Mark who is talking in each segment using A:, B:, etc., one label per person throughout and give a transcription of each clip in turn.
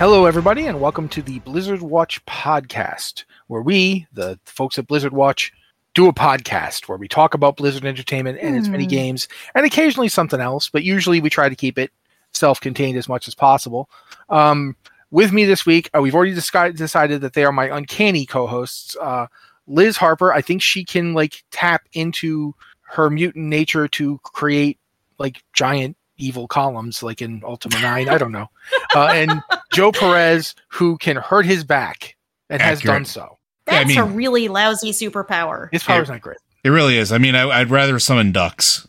A: Hello, everybody, and welcome to the Blizzard Watch podcast, where we, the folks at Blizzard Watch, do a podcast where we talk about Blizzard Entertainment and its many games, and occasionally something else, but usually we try to keep it self-contained as much as possible. Um, with me this week, uh, we've already decided that they are my uncanny co-hosts. Uh, Liz Harper, I think she can like tap into her mutant nature to create like giant evil columns, like in Ultima Nine. I don't know. Uh, and Joe Perez, who can hurt his back and has done so.
B: Yeah, I
C: That's a really lousy superpower.
A: His power's not great.
B: It really is. I mean, I, I'd rather summon ducks.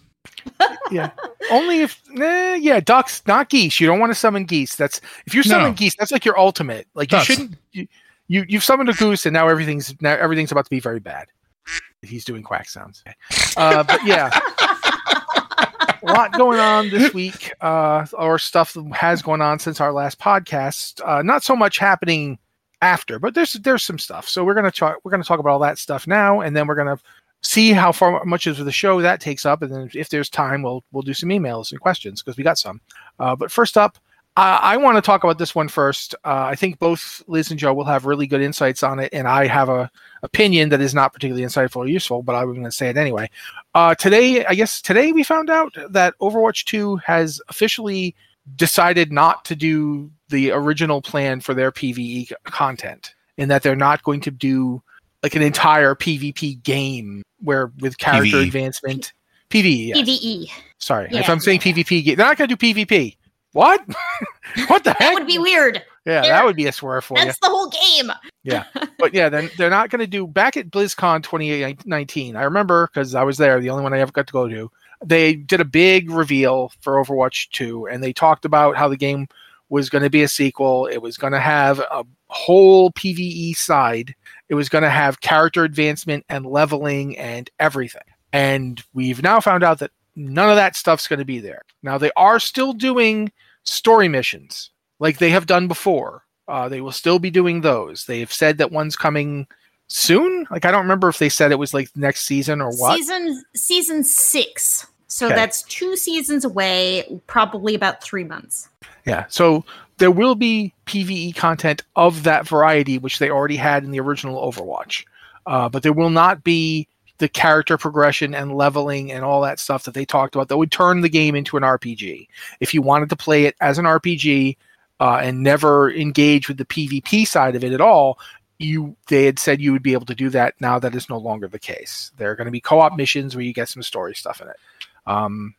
A: Yeah, only if eh, yeah, ducks, not geese. You don't want to summon geese. That's if you summon
B: No.
A: geese, that's like your ultimate. Like you shouldn't. You, you you've summoned a goose, and now everything's now everything's about to be very bad. He's doing quack sounds. Uh, but yeah, a lot going on this week, uh, or stuff that has gone on since our last podcast. Uh, not so much happening after, but there's there's some stuff. So we're gonna talk we're gonna talk about all that stuff now, and then we're gonna see how far much of the show that takes up, and then if there's time, we'll we'll do some emails and questions because we got some. Uh, but first up, uh, I want to talk about this one first. Uh, I think both Liz and Joe will have really good insights on it, and I have a opinion that is not particularly insightful or useful, but I'm going to say it anyway. Uh, today, I guess today we found out that Overwatch 2 has officially decided not to do the original plan for their PVE content, and that they're not going to do like an entire PvP game where with character
B: PvE.
A: advancement. PvE, yes.
C: PVE.
A: Sorry, if I'm saying PvP, they're not going to do PvP. What? what the
C: That
A: heck?
C: That would be weird.
A: yeah, that would be a swerve for you.
C: That's the whole game.
A: Yeah, but yeah, then they're not going to do back at BlizzCon 2019. I remember because I was there, the only one I ever got to go to. They did a big reveal for Overwatch 2, and they talked about how the game was going to be a sequel. It was going to have a whole PVE side. It was going to have character advancement and leveling and everything. And we've now found out that none of that stuff's going to be there. Now they are still doing story missions like they have done before. Uh, they will still be doing those. They have said that one's coming soon. Like I don't remember if they said it was like next season or what.
C: Season season six. So
A: Okay.
C: that's two seasons away, probably about three months.
A: Yeah. So there will be PVE content of that variety, which they already had in the original Overwatch. Uh, but there will not be the character progression and leveling and all that stuff that they talked about that would turn the game into an RPG. If you wanted to play it as an RPG uh, and never engage with the PvP side of it at all, you they had said you would be able to do that. Now that is no longer the case. There are going to be co-op missions where you get some story stuff in it. Um,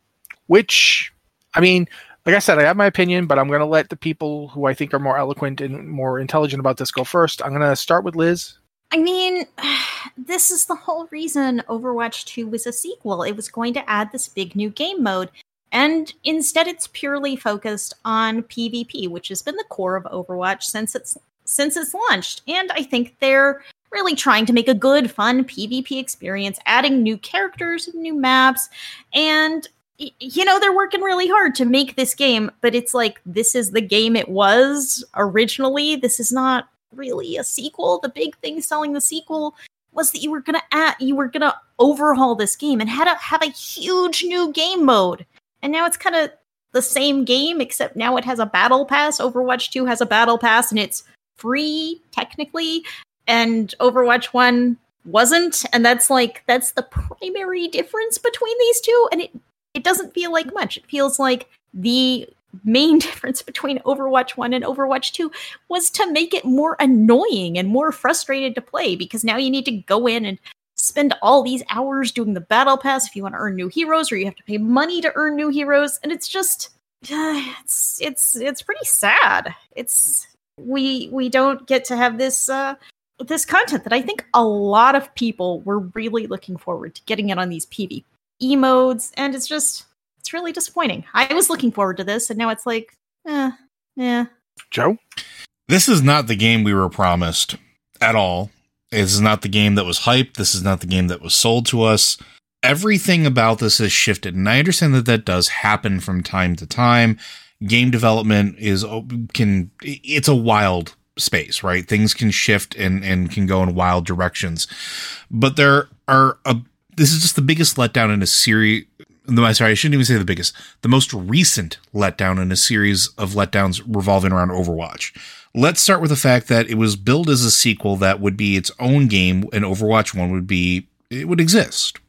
A: which, I mean, like I said, I have my opinion, but I'm going to let the people who I think are more eloquent and more intelligent about this go first. I'm going to start with Liz.
C: I mean, this is the whole reason Overwatch 2 was a sequel. It was going to add this big new game mode. And instead it's purely focused on PvP, which has been the core of Overwatch since it's since it's launched. And I think they're really trying to make a good, fun PvP experience, adding new characters, new maps, and you know, they're working really hard to make this game, but it's like this is the game it was originally. This is not really a sequel. The big thing selling the sequel was that you were gonna add, you were gonna overhaul this game and had to have a huge new game mode. And now it's kind of the same game, except now it has a battle pass. Overwatch 2 has a battle pass, and it's free technically, and Overwatch 1 wasn't. And that's like, that's the primary difference between these two. And it, it doesn't feel like much. It feels like the main difference between Overwatch 1 and Overwatch 2 was to make it more annoying and more frustrated to play because now you need to go in and spend all these hours doing the battle pass if you want to earn new heroes or you have to pay money to earn new heroes and it's just it's it's it's pretty sad. It's we we don't get to have this uh this content that I think a lot of people were really looking forward to getting it on these PvE modes and it's just it's really disappointing. I was looking forward to this, and now it's like, eh, yeah.
A: Joe,
B: This is not the game we were promised at all. This is not the game that was hyped. This is not the game that was sold to us. Everything about this has shifted, and I understand that that does happen from time to time. Game development is can it's a wild space, right? Things can shift and and can go in wild directions. But there are a this is just the biggest letdown in a series no, sorry, I shouldn't even say the biggest, the most recent letdown in a series of letdowns revolving around Overwatch. Let's start with the fact that it was billed as a sequel that would be its own game, and Overwatch 1 would be, it would exist.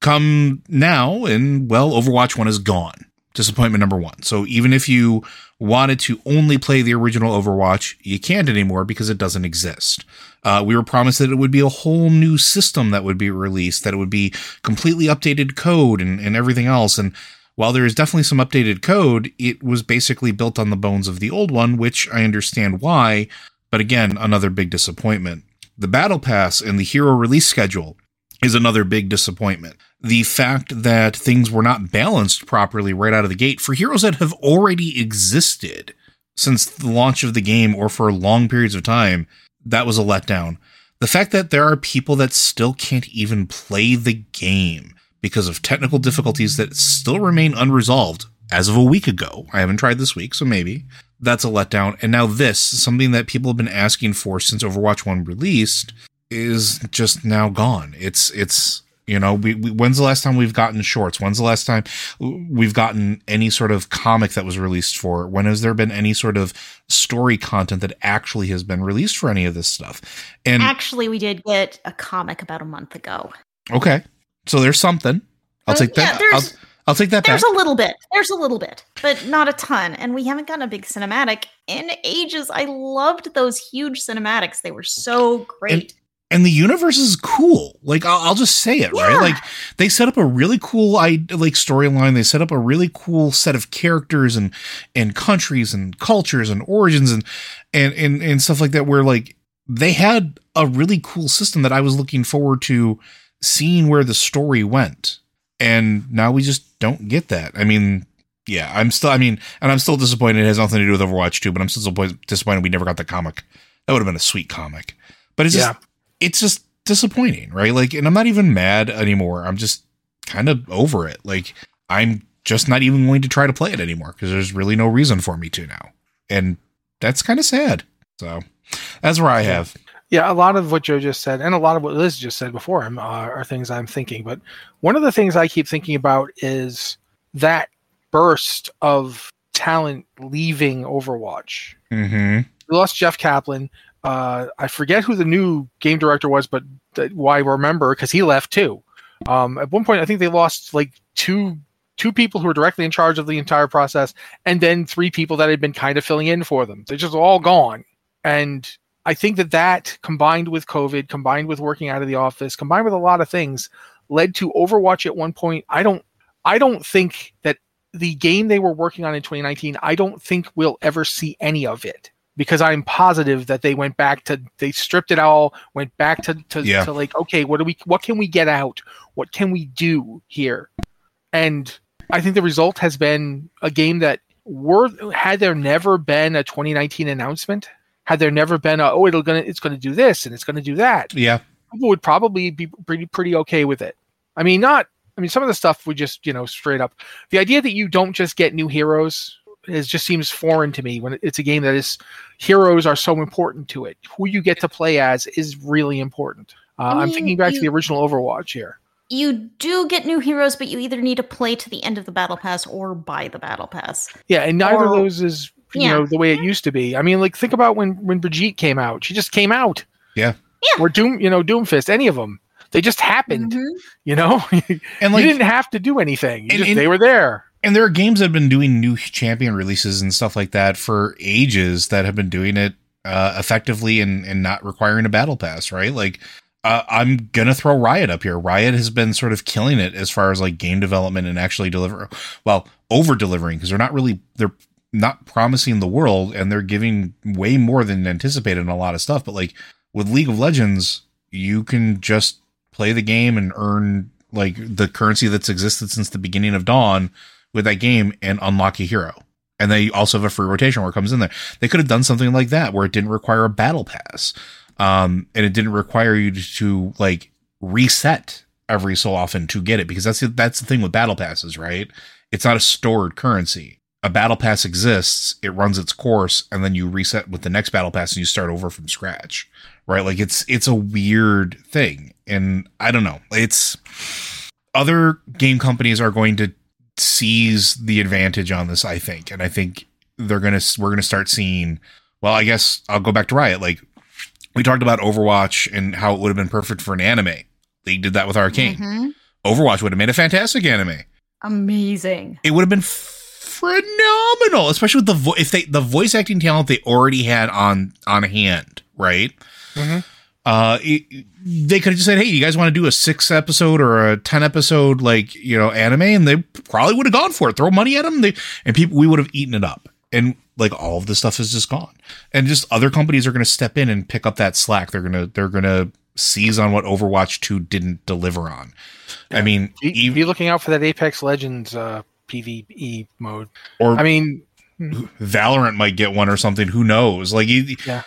B: Come now, and well, Overwatch 1 is gone. Disappointment number one. So even if you wanted to only play the original Overwatch, you can't anymore because it doesn't exist. Uh, we were promised that it would be a whole new system that would be released, that it would be completely updated code and, and everything else. And while there is definitely some updated code, it was basically built on the bones of the old one, which I understand why. But again, another big disappointment. The Battle Pass and the hero release schedule is another big disappointment. The fact that things were not balanced properly right out of the gate for heroes that have already existed since the launch of the game or for long periods of time, that was a letdown. The fact that there are people that still can't even play the game because of technical difficulties that still remain unresolved as of a week ago. I haven't tried this week, so maybe that's a letdown. And now this, something that people have been asking for since Overwatch 1 released, is just now gone. It's it's you know, we, we, when's the last time we've gotten shorts? When's the last time we've gotten any sort of comic that was released for? When has there been any sort of story content that actually has been released for any of this stuff?
C: And actually, we did get a comic about a month ago.
B: Okay, so there's something. I'll uh, take yeah, that. I'll, I'll, take that.
C: There's
B: back.
C: a little bit. There's a little bit, but not a ton. And we haven't gotten a big cinematic in ages. I loved those huge cinematics. They were so great.
B: And- and the universe is cool. Like I'll, I'll just say it, yeah. right? Like they set up a really cool I like storyline. They set up a really cool set of characters and and countries and cultures and origins and and and, and stuff like that. Where like they had a really cool system that I was looking forward to seeing where the story went. And now we just don't get that. I mean, yeah, I'm still. I mean, and I'm still disappointed. It has nothing to do with Overwatch 2, but I'm still disappointed we never got the comic. That would have been a sweet comic. But it's just. It's just disappointing, right? Like, and I'm not even mad anymore. I'm just kind of over it. Like, I'm just not even going to try to play it anymore because there's really no reason for me to now. And that's kind of sad. So that's where I have.
A: Yeah, a lot of what Joe just said, and a lot of what Liz just said before him, uh, are things I'm thinking. But one of the things I keep thinking about is that burst of talent leaving Overwatch.
B: Mm-hmm.
A: We lost Jeff Kaplan uh, I forget who the new game director was, but why I remember because he left too. Um, at one point, I think they lost like two two people who were directly in charge of the entire process, and then three people that had been kind of filling in for them. They're just all gone. And I think that that combined with COVID, combined with working out of the office, combined with a lot of things, led to Overwatch at one point. I don't, I don't think that the game they were working on in 2019. I don't think we'll ever see any of it because I'm positive that they went back to they stripped it all, went back to to, yeah. to like okay, what do we what can we get out? What can we do here? And I think the result has been a game that were had there never been a 2019 announcement, had there never been a oh it'll gonna it's gonna do this and it's gonna do that.
B: Yeah.
A: People would probably be pretty pretty okay with it. I mean not I mean some of the stuff would just, you know, straight up the idea that you don't just get new heroes it just seems foreign to me when it's a game that is heroes are so important to it. Who you get to play as is really important. Uh, I am thinking back you, to the original Overwatch here.
C: You do get new heroes, but you either need to play to the end of the battle pass or buy the battle pass.
A: Yeah, and neither or, of those is you
C: Yeah.
A: know the way it used to be. I mean, like think about when when Brigitte came out. She just came out.
B: Yeah.
C: Yeah.
A: Or Doom, you know, Doomfist, any of them. They just happened.
C: Mhm.
A: You know,
B: And like
A: you didn't have to do anything. You
B: And-
A: just,
B: and-
A: they were there.
B: And there are games that have been doing new champion releases and stuff like that for ages that have been doing it uh, effectively and, and not requiring a battle pass, right? Like, uh, I'm gonna throw Riot up here. Riot has been sort of killing it as far as like game development and actually deliver, well, over delivering because they're not really they're not promising the world and they're giving way more than anticipated in a lot of stuff. But like with League of Legends, you can just play the game and earn like the currency that's existed since the beginning of Dawn with that game and unlock a hero. And they also have a free rotation where it comes in there. They could have done something like that where it didn't require a battle pass. Um, and it didn't require you to, to like reset every so often to get it because that's that's the thing with battle passes, right? It's not a stored currency. A battle pass exists, it runs its course, and then you reset with the next battle pass and you start over from scratch. Right? Like it's it's a weird thing. And I don't know. It's other game companies are going to seize the advantage on this, I think. And I think they're gonna we're gonna start seeing well, I guess I'll go back to Riot. Like we talked about Overwatch and how it would have been perfect for an anime. They did that with Arcane.
C: Mhm.
B: Overwatch would have made a fantastic anime.
C: Amazing.
B: It would have been phenomenal, especially with the vo- if they the voice acting talent they already had on on hand, right?
A: Mhm.
B: Uh, it- they could have just said, "Hey, you guys want to do a six episode or a ten episode like you know anime?" And they probably would have gone for it. Throw money at them, they and people we would have eaten it up. And like all of this stuff is just gone, and just other companies are going to step in and pick up that slack. They're gonna they're gonna seize on what Overwatch two didn't deliver on. I mean,
A: Be,
B: even,
A: be looking out for that Apex Legends uh, PVE mode.
B: or
A: I mean,
B: Valorant might get one or something. Who knows? Like, you,
A: Yeah.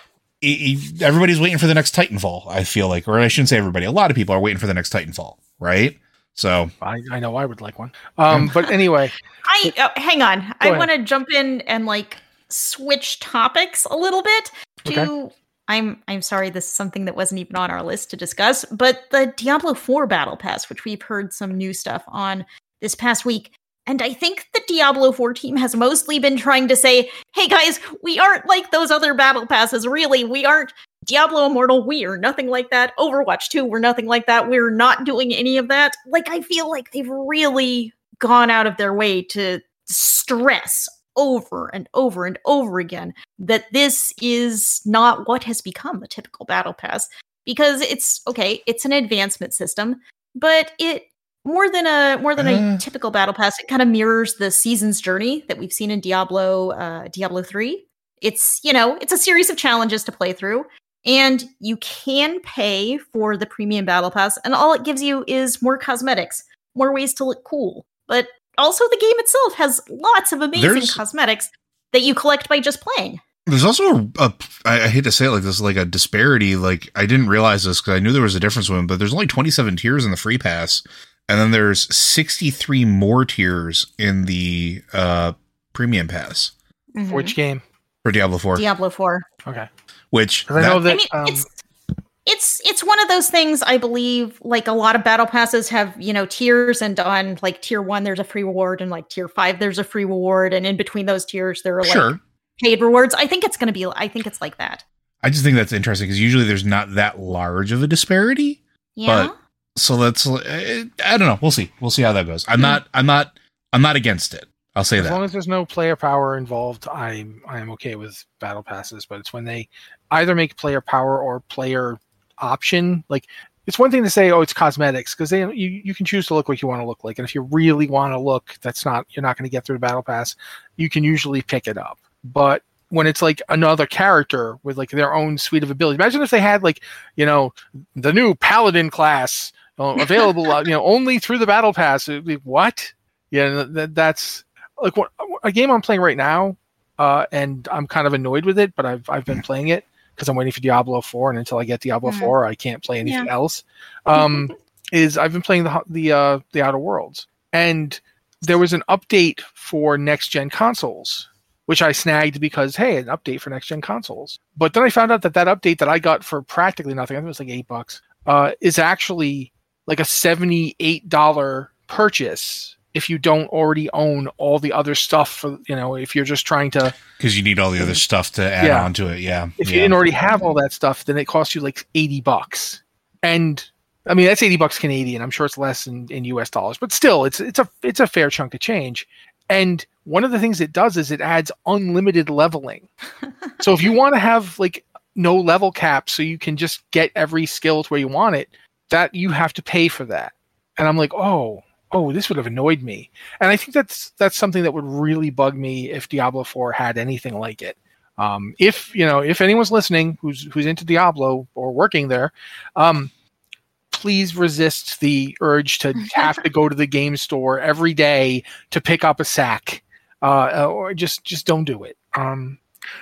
B: You- you- everybody's waiting for the next Titanfall. I feel like, or I shouldn't say everybody. A lot of people are waiting for the next Titanfall, right? So,
A: I, I know I would like one. Um, but anyway,
C: I uh, hang on. I want to jump in and like switch topics a little bit to
A: Okay.
C: I'm I'm sorry this is something that wasn't even on our list to discuss, but the Diablo 4 battle pass which we've heard some new stuff on this past week. And I think the Diablo 4 team has mostly been trying to say, "Hey guys, we aren't like those other battle passes really. We aren't Diablo Immortal, we are nothing like that. Overwatch 2, we're nothing like that. We're not doing any of that." Like I feel like they've really gone out of their way to stress over and over and over again that this is not what has become a typical battle pass because it's okay it's an advancement system but it more than a more than
B: Uh.
C: a typical battle pass it kind of mirrors the season's journey that we've seen in diablo uh diablo 3 it's you know it's a series of challenges to play through and you can pay for the premium battle pass and all it gives you is more cosmetics more ways to look cool but also the game itself has lots of amazing
B: There's-
C: cosmetics that you collect by just playing
B: there's also a, I hate to say it like this, like a disparity. Like, I didn't realize this because I knew there was a difference with them, but there's only 27 tiers in the free pass, and then there's 63 more tiers in the uh premium pass
C: Mhm.
A: which game?
B: for Diablo 4.
C: diablo 4
A: Okay,
B: Which
A: 'Cause I
B: that-
A: know
C: I
A: that.
C: mean,
A: um,
C: it's it's it's one of those things. I believe, like a lot of battle passes have you know tiers, and on like tier one there's a free reward, and like tier five there's a free reward, and in between those tiers there are like
B: sure.
C: paid rewards. I think it's going to be. I think it's like that.
B: I just think that's interesting because usually there's not that large of a disparity.
C: Yeah.
B: But so that's uh, I don't know. We'll see. We'll see how that goes. I'm not. I'm not. I'm not against it. I'll say
A: as
B: that.
A: As long as there's no player power involved, I'm I am okay with battle passes. But it's when they either make player power or player option. Like it's one thing to say, oh, it's cosmetics because they you, you can choose to look like you want to look like, and if you really want to look, that's not you're not going to get through the battle pass. You can usually pick it up, but when it's like another character with like their own suite of abilities, imagine if they had like you know the new paladin class uh, available, uh, you know, only through the battle pass. Be, what? Yeah, that, that's like what a game I'm playing right now, uh, and I'm kind of annoyed with it, but I've I've been playing it because I'm waiting for Diablo 4, and until I get Diablo
C: Mhm.
A: 4, I can't play anything
C: Yeah.
A: else. Um, is I've been playing the the uh, the Outer Worlds, and there was an update for next gen consoles, which I snagged because hey, an update for next gen consoles. But then I found out that that update that I got for practically nothing, I think it was like eight bucks, uh, is actually like a seventy eight dollar purchase if you don't already own all the other stuff for you know if you're just trying to
B: because you need all the other stuff to add
A: Yeah.
B: on to it. Yeah.
A: if
B: yeah.
A: you didn't already have all that stuff then it costs you like 80 bucks and i mean that's 80 bucks canadian i'm sure it's less in, in us dollars but still it's it's a it's a fair chunk of change and one of the things it does is it adds unlimited leveling so if you want to have like no level cap so you can just get every skill to where you want it that you have to pay for that. And i'm like oh oh this would have annoyed me. And i think that's that's something that would really bug me if diablo 4 had anything like it. Um, if you know if anyone's listening who's who's into diablo or working there um, please resist the urge to have to go to the game store every day to pick up a sack uh, or just just don't do it. Um,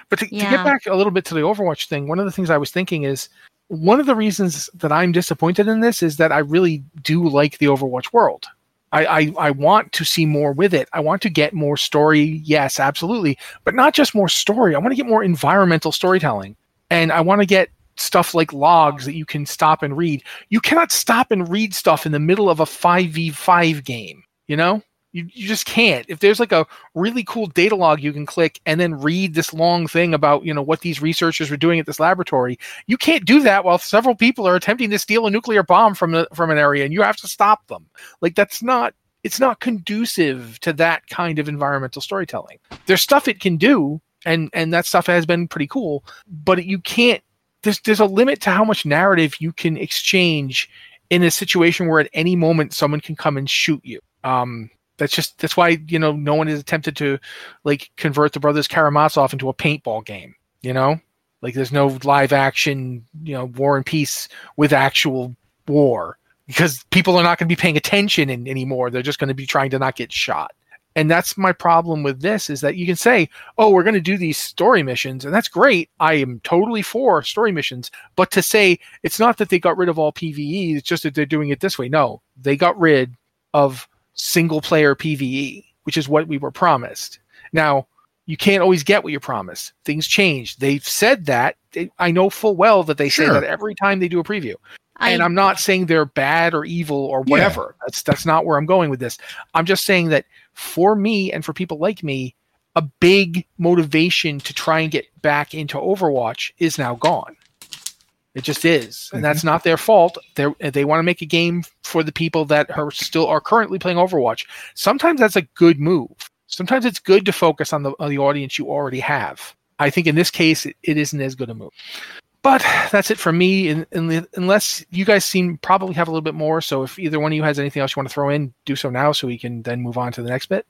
A: but to, to get back a little bit to the overwatch thing one of the things i was thinking is one of the reasons that i'm disappointed in this is that i really do like the overwatch world I, I, I want to see more with it. I want to get more story, yes, absolutely, but not just more story. I want to get more environmental storytelling, and I want to get stuff like logs that you can stop and read. You cannot stop and read stuff in the middle of a five v five game. You know, you you just can't. If there's like a really cool data log you can click and then read this long thing about you know what these researchers were doing at this laboratory, you can't do that while several people are attempting to steal a nuclear bomb from a, from an area, and you have to stop them. Like that's not it's not conducive to that kind of environmental storytelling. There's stuff it can do, and and that stuff has been pretty cool, but you can't. There's there's a limit to how much narrative you can exchange in a situation where at any moment someone can come and shoot you. Um, that's just that's why you know no one has attempted to like convert the brothers Karamazov into a paintball game. You know, like there's no live action you know war and peace with actual war because people are not going to be paying attention in, anymore. They're just going to be trying to not get shot. And that's my problem with this is that you can say, "Oh, we're going to do these story missions," and that's great. I am totally for story missions, but to say it's not that they got rid of all PVE, it's just that they're doing it this way. No, they got rid of single player PVE, which is what we were promised. Now, you can't always get what you're promised. Things change. They've said that. They, I know full well that they say that every time they do a preview
C: I,
A: and I'm not saying they're bad or evil or
B: Yeah.
A: whatever. That's that's not where I'm going with this. I'm just saying that for me and for people like me, a big motivation to try and get back into Overwatch is now gone. It just is, and that's not their fault. They they want to make a game for the people that are still are currently playing Overwatch. Sometimes that's a good move. Sometimes it's good to focus on the on the audience you already have. I think in this case, it, it isn't as good a move. But that's it for me. In, in, unless you guys seem probably have a little bit more. So if either one of you has anything else you want to throw in, do so now, so we can then move on to the next bit.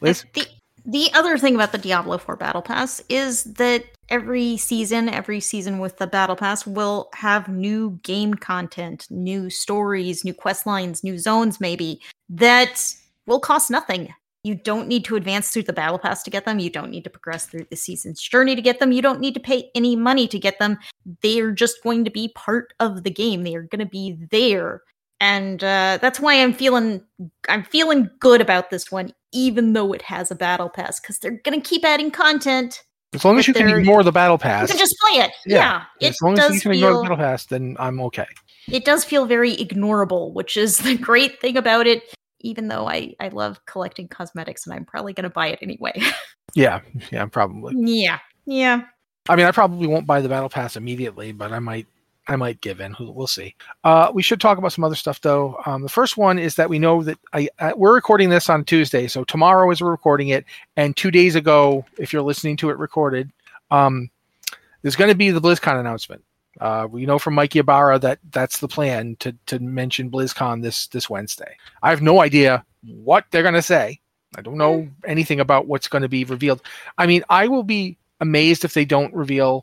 A: Liz,
C: The the other thing about the Diablo 4 Battle Pass is that every season, every season with the Battle Pass will have new game content, new stories, new quest lines, new zones maybe that will cost nothing. You don't need to advance through the Battle Pass to get them. You don't need to progress through the season's journey to get them. You don't need to pay any money to get them. They're just going to be part of the game. They are going to be there. And uh, that's why I'm feeling I'm feeling good about this one, even though it has a battle pass, because they're gonna keep adding content.
A: as long as you can ignore the battle pass, You
C: can just play it. Yeah, it
A: as long as you can ignore the battle pass, then I'm okay.
C: it does feel very ignorable, which is the great thing about it. Even though I I love collecting cosmetics, and I'm probably gonna buy it anyway.
A: Yeah, yeah, probably.
C: yeah, yeah.
A: I mean, I probably won't buy the battle pass immediately, but I might. I might give in. We'll see. Uh, we should talk about some other stuff, though. Um, the first one is that we know that I, uh, we're recording this on Tuesday, so tomorrow is we're recording it, and two days ago, if you're listening to it recorded, um, there's going to be the BlizzCon announcement. Uh, we know from Mikey Ybarra that that's the plan to to mention BlizzCon this this Wednesday. I have no idea what they're going to say. I don't know anything about what's going to be revealed. I mean, I will be amazed if they don't reveal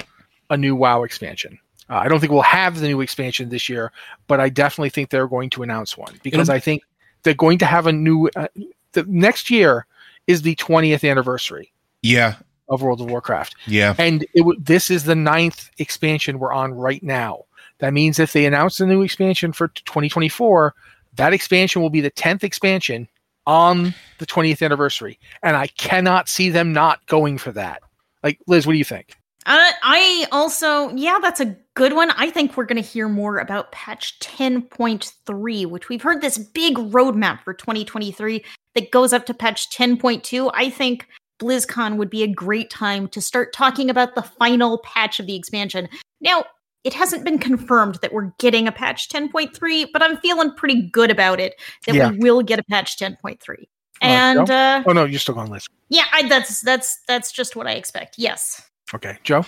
A: a new WoW expansion. Uh, I don't think we'll have the new expansion this year, but I definitely think they're going to announce one because
B: It'll-
A: I think they're going to have a new. Uh, the next year is the 20th anniversary
B: Yeah.
A: of World of Warcraft,
B: Yeah.
A: and it w- this is the ninth expansion we're on right now. That means if they announce a new expansion for 2024, that expansion will be the 10th expansion on the 20th anniversary, and I cannot see them not going for that. Like Liz, what do you think?
C: Uh, I also, yeah, that's a good one. I think we're going to hear more about patch 10.3, which we've heard this big roadmap for 2023 that goes up to patch 10.2. I think BlizzCon would be a great time to start talking about the final patch of the expansion. Now, it hasn't been confirmed that we're getting a patch 10.3, but I'm feeling pretty good about it that
A: Yeah.
C: we will get a patch 10.3. And
A: Joe?
C: uh,
A: Oh no, you're still going Liz.
C: yeah, I, that's that's that's just what I expect. Yes.
A: Okay, Joe.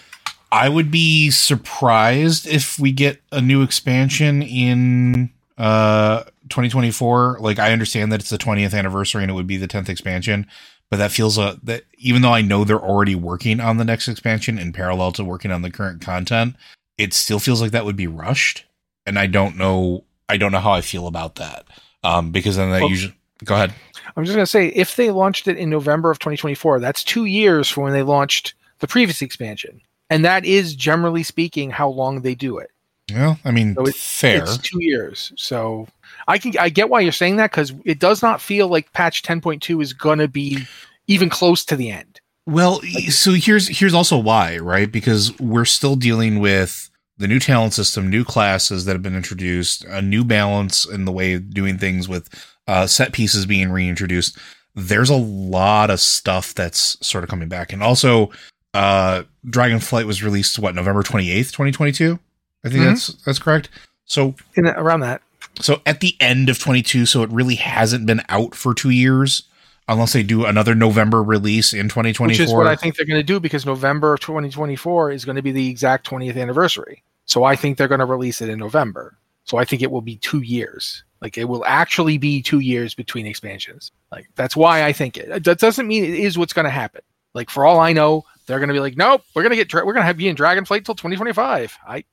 B: I would be surprised if we get a new expansion in uh 2024. Like I understand that it's the 20th anniversary and it would be the 10th expansion, but that feels a that even though I know they're already working on the next expansion in parallel to working on the current content, it still feels like that would be rushed. And I don't know I don't know how I feel about that. Um because then that
A: Well-
B: usually go ahead.
A: I'm just gonna say if they launched it in November of 2024, that's two years from when they launched the previous expansion, and that is generally speaking how long they do it.
B: Well, I mean,
A: So it-
B: fair.
A: It's two years, so I can I get why you're saying that because it does not feel like patch 10.2 is gonna be even close to the end.
B: Well, so here's here's also why, right? Because we're still dealing with the new talent system, new classes that have been introduced, a new balance in the way of doing things with uh, set pieces being reintroduced. There's a lot of stuff that's sort of coming back, and also, uh, Dragonflight was released what November twenty eighth, twenty twenty two. I think
A: Mhm.
B: that's that's correct. So
A: In around that,
B: so at the end of 22, so it really hasn't been out for two years, unless they do another November release in 2024.
A: which is what I think they're going to do because November of 2024 is going to be the exact 20th anniversary. So I think they're going to release it in November. So I think it will be two years. Like it will actually be two years between expansions. Like that's why I think it. That doesn't mean it is what's going to happen. Like for all I know, they're going to be like, nope, we're going to get, dra- we're going to have you in Dragonflight till 2025. I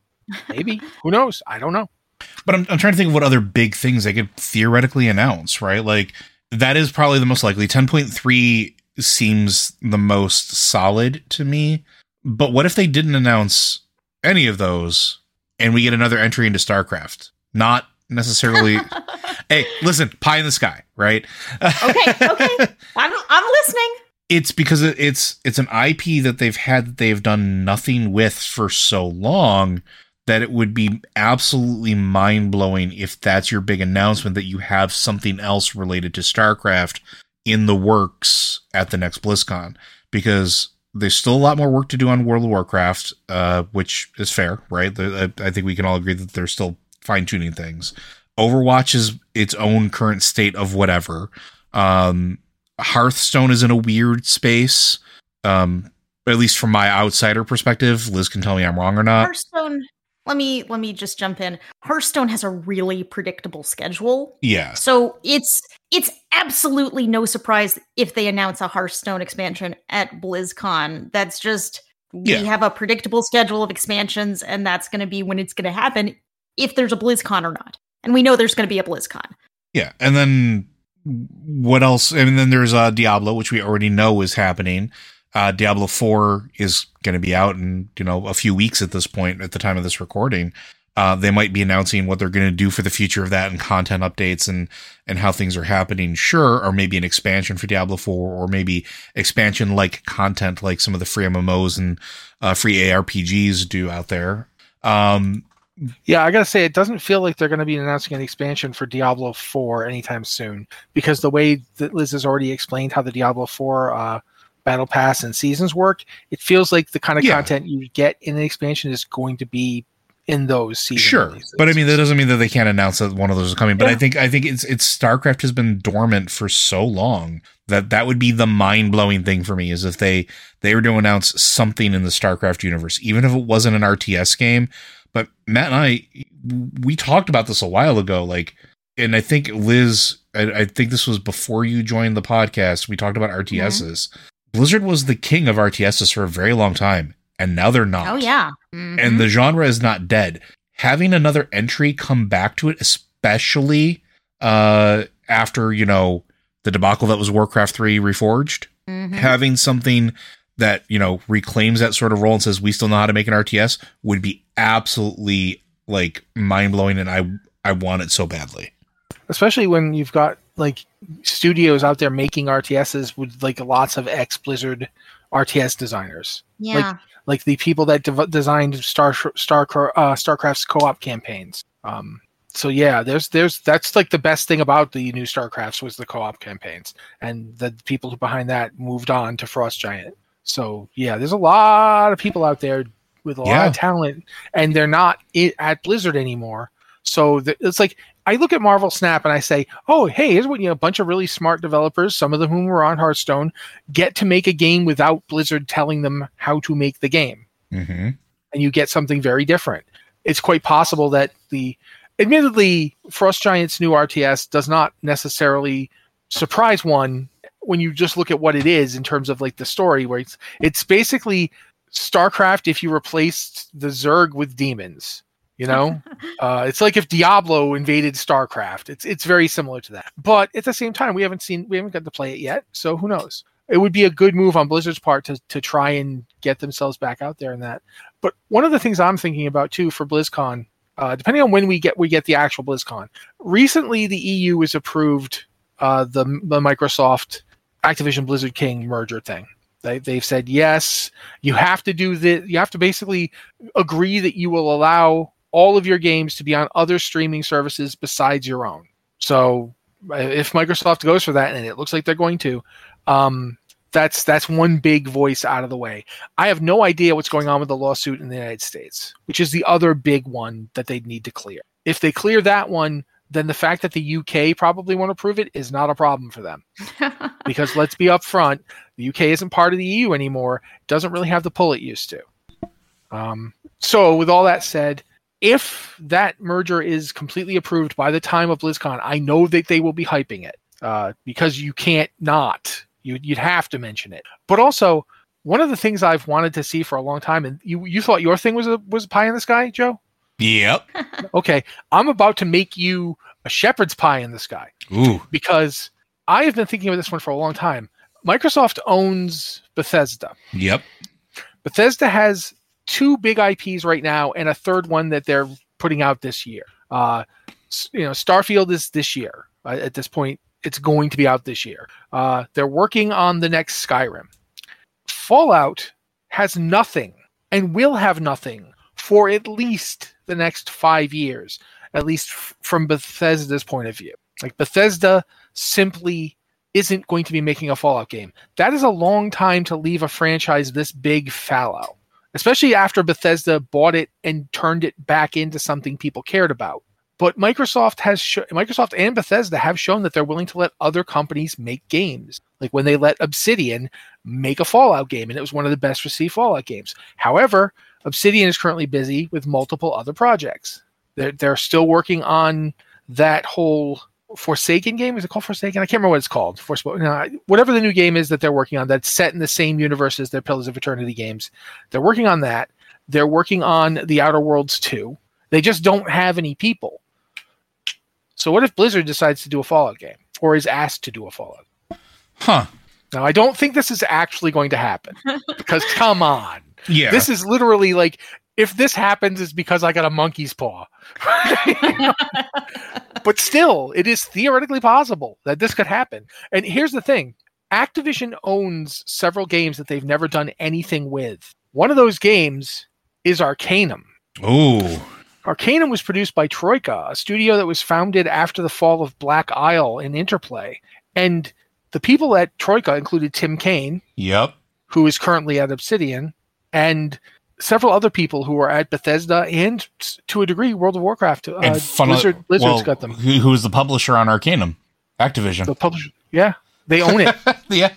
A: maybe who knows? I don't know.
B: But I'm, I'm trying to think of what other big things they could theoretically announce, right? Like that is probably the most likely. 10.3 seems the most solid to me. But what if they didn't announce any of those and we get another entry into StarCraft? Not necessarily. hey, listen, pie in the sky, right?
C: Okay, okay. I'm I'm listening.
B: It's because it's it's an IP that they've had that they've done nothing with for so long that it would be absolutely mind blowing if that's your big announcement that you have something else related to StarCraft in the works at the next BlizzCon because there's still a lot more work to do on World of Warcraft, uh, which is fair, right? I think we can all agree that they're still fine tuning things. Overwatch is its own current state of whatever. Um, Hearthstone is in a weird space. Um, at least from my outsider perspective, Liz can tell me I'm wrong or not.
C: Hearthstone. Let me let me just jump in. Hearthstone has a really predictable schedule.
B: Yeah,
C: So it's it's absolutely no surprise if they announce a Hearthstone expansion at BlizzCon. That's just we
B: Yeah.
C: have a predictable schedule of expansions, and that's going to be when it's going to happen, if there's a BlizzCon or not. And we know there's going to be a BlizzCon.
B: yeah, and then what else? And then there's uh, Diablo, which we already know is happening. Uh, Diablo Four is going to be out in you know a few weeks at this point at the time of this recording. Uh, they might be announcing what they're going to do for the future of that and content updates and and how things are happening. Sure, or maybe an expansion for Diablo Four, or maybe expansion like content like some of the free MMOs and uh, free ARPGs do out there. Um,
A: Yeah, I gotta say, it doesn't feel like they're going to be announcing an expansion for Diablo 4 anytime soon because the way that Liz has already explained how the Diablo 4 uh, battle pass and seasons work, it feels like the kind of
B: Yeah.
A: content you get in an expansion is going to be in those seasons.
B: Sure, but I mean that doesn't mean that they can't announce that one of those is coming. But I think I think it's it's StarCraft has been dormant for so long that that would be the mind blowing thing for me is if they they were to announce something in the StarCraft universe, even if it wasn't an RTS game. But Matt and I we talked about this a while ago, like, and I think Liz, I, I think this was before you joined the podcast. We talked about RTSs. Blizzard was the king of RTSs for a very long time, and now they're not
C: Oh yeah. Mhm.
B: and the genre is not dead. Having another entry come back to it, especially uh, after you know the debacle that was Warcraft Three Reforged,
C: Mhm.
B: having something that you know reclaims that sort of role and says we still know how to make an RTS would be absolutely like mind blowing, and I I want it so badly.
A: especially when you've got like studios out there making RTSs with like lots of ex Blizzard RTS designers.
C: Yeah.
A: like the people that dev- designed Star Star uh, StarCraft's co-op campaigns. Um, so yeah, there's there's that's like the best thing about the new StarCrafts was the co-op campaigns, and the people behind that moved on to Frost Giant. So yeah, there's a lot of people out there with a lot
B: Yeah.
A: of talent, and they're not at Blizzard anymore. So th- it's like I look at Marvel Snap and I say, "Oh, hey, here's what you know, a bunch of really smart developers, some of them whom were on Hearthstone, get to make a game without Blizzard telling them how to make the game,
B: Mm-hmm.
A: and you get something very different." It's quite possible that the, admittedly, Frost Giant's new RTS does not necessarily surprise one when you just look at what it is in terms of like the story, where it's it's basically StarCraft if you replaced the Zerg with demons. You know, uh, it's like if Diablo invaded StarCraft. It's it's very similar to that. But at the same time, we haven't seen we haven't got to play it yet, so who knows? It would be a good move on Blizzard's part to to try and get themselves back out there in that. But one of the things I'm thinking about too for BlizzCon, uh, depending on when we get we get the actual BlizzCon, recently the EU has approved uh, the the Microsoft Activision Blizzard King merger thing. They, they've said yes, you have to do this. You have to basically agree that you will allow all of your games to be on other streaming services besides your own. So if Microsoft goes for that, and it looks like they're going to, um, that's that's one big voice out of the way. I have no idea what's going on with the lawsuit in the United States, which is the other big one that they need to clear. If they clear that one, then the fact that the UK probably won't approve it is not a problem for them. because let's be upfront, the UK isn't part of the EU anymore. Doesn't really have the pull it used to. Um, so, with all that said, if that merger is completely approved by the time of BlizzCon, I know that they will be hyping it uh, because you can't not. You, you'd have to mention it. But also, one of the things I've wanted to see for a long time, and you, you thought your thing was a was a pie in the sky, Joe?
B: Yep.
A: Okay, I'm about to make you a shepherd's pie in the sky
B: Ooh.
A: because I have been thinking about this one for a long time. Microsoft owns Bethesda.
B: Yep.
A: Bethesda has two big IPs right now, and a third one that they're putting out this year. Uh, you know, Starfield is this year. Uh, at this point, it's going to be out this year. Uh, they're working on the next Skyrim. Fallout has nothing and will have nothing for at least the next five years, at least f- from Bethesda's point of view. Like Bethesda simply isn't going to be making a Fallout game. That is a long time to leave a franchise this big fallow, especially after Bethesda bought it and turned it back into something people cared about. But Microsoft has sh- Microsoft and Bethesda have shown that they're willing to let other companies make games. Like when they let Obsidian make a Fallout game, and it was one of the best received Fallout games. However, Obsidian is currently busy with multiple other projects. They're, they're still working on that whole Forsaken game. Is it called Forsaken? I can't remember what it's called. Forspoken. No, whatever the new game is that they're working on that's set in the same universe as their Pillars of Eternity games. They're working on that. They're working on the Outer Worlds 2. They just don't have any people. So what if Blizzard decides to do a Fallout game or is asked to do a Fallout?
B: Huh.
A: Now I don't think this is actually going to happen because come on.
B: Yeah.
A: This is literally like if this happens, it's because I got a monkey's paw. but still, it is theoretically possible that this could happen. And here's the thing Activision owns several games that they've never done anything with. One of those games is Arcanum.
B: Ooh.
A: Arcanum was produced by Troika, a studio that was founded after the fall of Black Isle in Interplay. And the people at Troika included Tim Cain,
B: Yep.
A: who is currently at Obsidian, and several other people who are at Bethesda and to a degree World of Warcraft. Uh,
B: And fun
A: Blizzard, Blizzard's
B: well,
A: got them.
B: Who, who is the publisher on Arcanum? Activision.
A: The publisher, yeah, they own it.
B: yeah.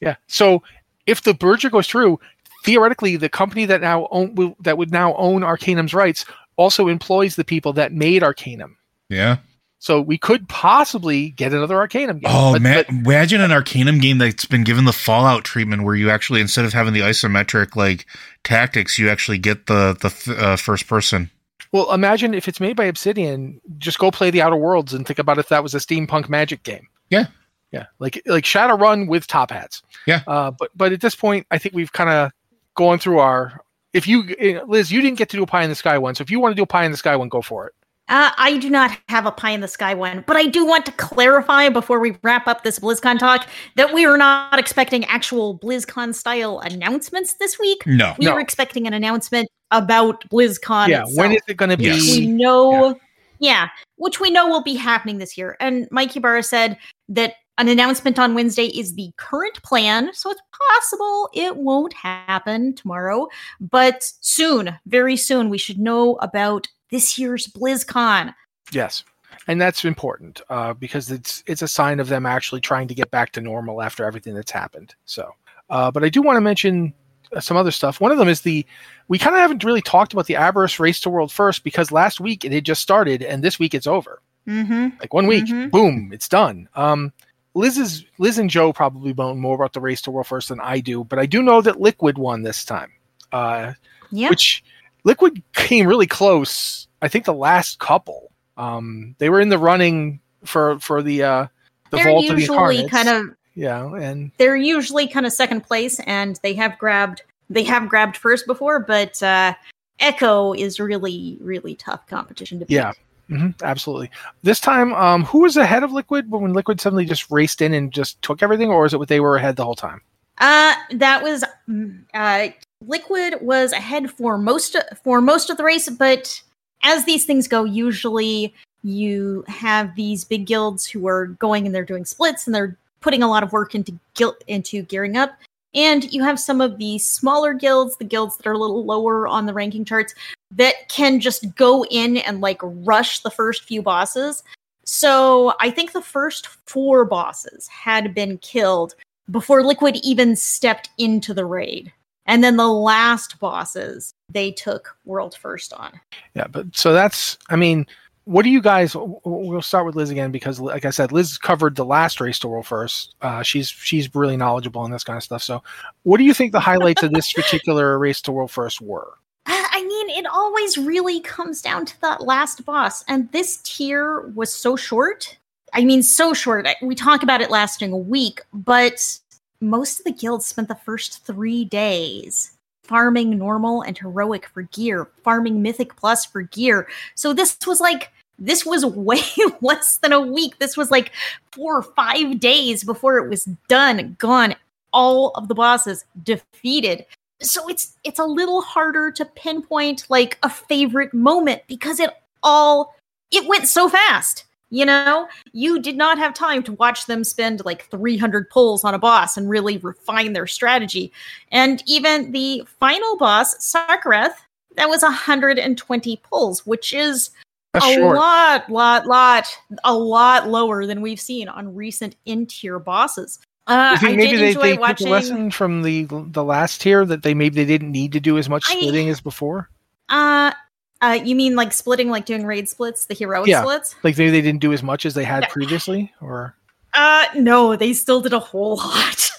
A: yeah. So if the merger goes through, theoretically, the company that now own will, that would now own Arcanum's rights also employs the people that made Arcanum.
B: Yeah.
A: So we could possibly get another Arcanum game.
B: Oh
A: But-
B: man,
A: but-
B: imagine an Arcanum game that's been given the Fallout treatment, where you actually instead of having the isometric like tactics, you actually get the the uh, first person.
A: well, imagine if it's made by Obsidian, just go play the Outer Worlds and think about if that was a steampunk magic game.
B: Yeah.
A: Yeah, like like Shadowrun with top hats.
B: Yeah.
A: Uh, but but at this point, I think we've kind of gone through our. If you, eh, Liz, you didn't get to do a pie in the sky one, so if you want to do a pie in the sky one, go for it.
C: Uh, I do not have a pie in the sky one, but I do want to clarify before we wrap up this BlizzCon talk that we are not expecting actual BlizzCon style announcements this week.
B: No.
C: We
A: No.
C: were expecting an announcement about BlizzCon.
A: yeah. When
C: itself,
A: is it going to be?
B: Yes.
C: we know, yeah. which we know will be happening this year. And Mike Ybarra said that an announcement on Wednesday is the current plan, so it's possible it won't happen tomorrow, but soon, very soon, we should know about this year's BlizzCon.
A: Yes, and that's important uh, because it's it's a sign of them actually trying to get back to normal after everything that's happened. So, uh, but I do want to mention uh, some other stuff. One of them is the we kind of haven't really talked about the Aberrus Race to World First because last week it had just started and this week it's over.
C: Mm-hmm.
A: Like one week,
C: Mhm.
A: boom, it's done. Um, Liz is Liz and Joe probably know more about the Race to World First than I do, but I do know that Liquid won this time. Uh,
C: Yeah.
A: which Liquid came really close. I think the last couple, um, they were in the running for for the uh, the
C: They're
A: vault of the
C: usually kind of
A: yeah, and
C: they're usually kind of second place and they have grabbed they have grabbed first before but uh echo is really really tough competition to beat
A: yeah, hmm absolutely. This time, um, who was ahead of Liquid when Liquid suddenly just raced in and just took everything, or is it what they were ahead the whole time?
C: uh that was mm, uh liquid was ahead for most for most of the race but as these things go usually you have these big guilds who are going and they're doing splits and they're putting a lot of work into guild into gearing up. And you have some of the smaller guilds the guilds that are a little lower on the ranking charts that can just go in and like rush the first few bosses. So i think the first four bosses had been killed before liquid even stepped into the raid and then the last bosses they took world first on
A: Yeah, but so that's, I mean, what do you guys? We'll start with Liz again because, like I said, Liz covered the last race to world first. Uh, she's she's really knowledgeable on this kind of stuff. So, what do you think the highlights of this particular race to world first were?
C: Uh, I mean, it always really comes down to that last boss. And this tier was so short. I mean, so short. We talk about it lasting a week, but most of the guilds spent the first three days farming normal and heroic for gear, farming mythic plus for gear. So this was like, this was way less than a week. This was like four or five days before it was done, gone. All of the bosses defeated so it's it's a little harder to pinpoint like a favorite moment because it all it went so fast you know you did not have time to watch them spend like 300 pulls on a boss and really refine their strategy and even the final boss Sarkareth that was 120 pulls which is
A: That's
C: a
A: short.
C: lot lot lot a lot lower than we've seen on recent in tier bosses uh,
A: you think
C: I
A: maybe
C: did
A: they,
C: enjoy
A: they took
C: watching
A: a lesson from the the last tier that they maybe they didn't need to do as much
C: I-
A: splitting as before?
C: Uh, uh, you mean like splitting, like doing raid splits, the heroic
A: Yeah.
C: splits?
A: Like maybe they didn't do as much as they had
C: Yeah.
A: previously, or
C: Uh, no, they still did a whole lot.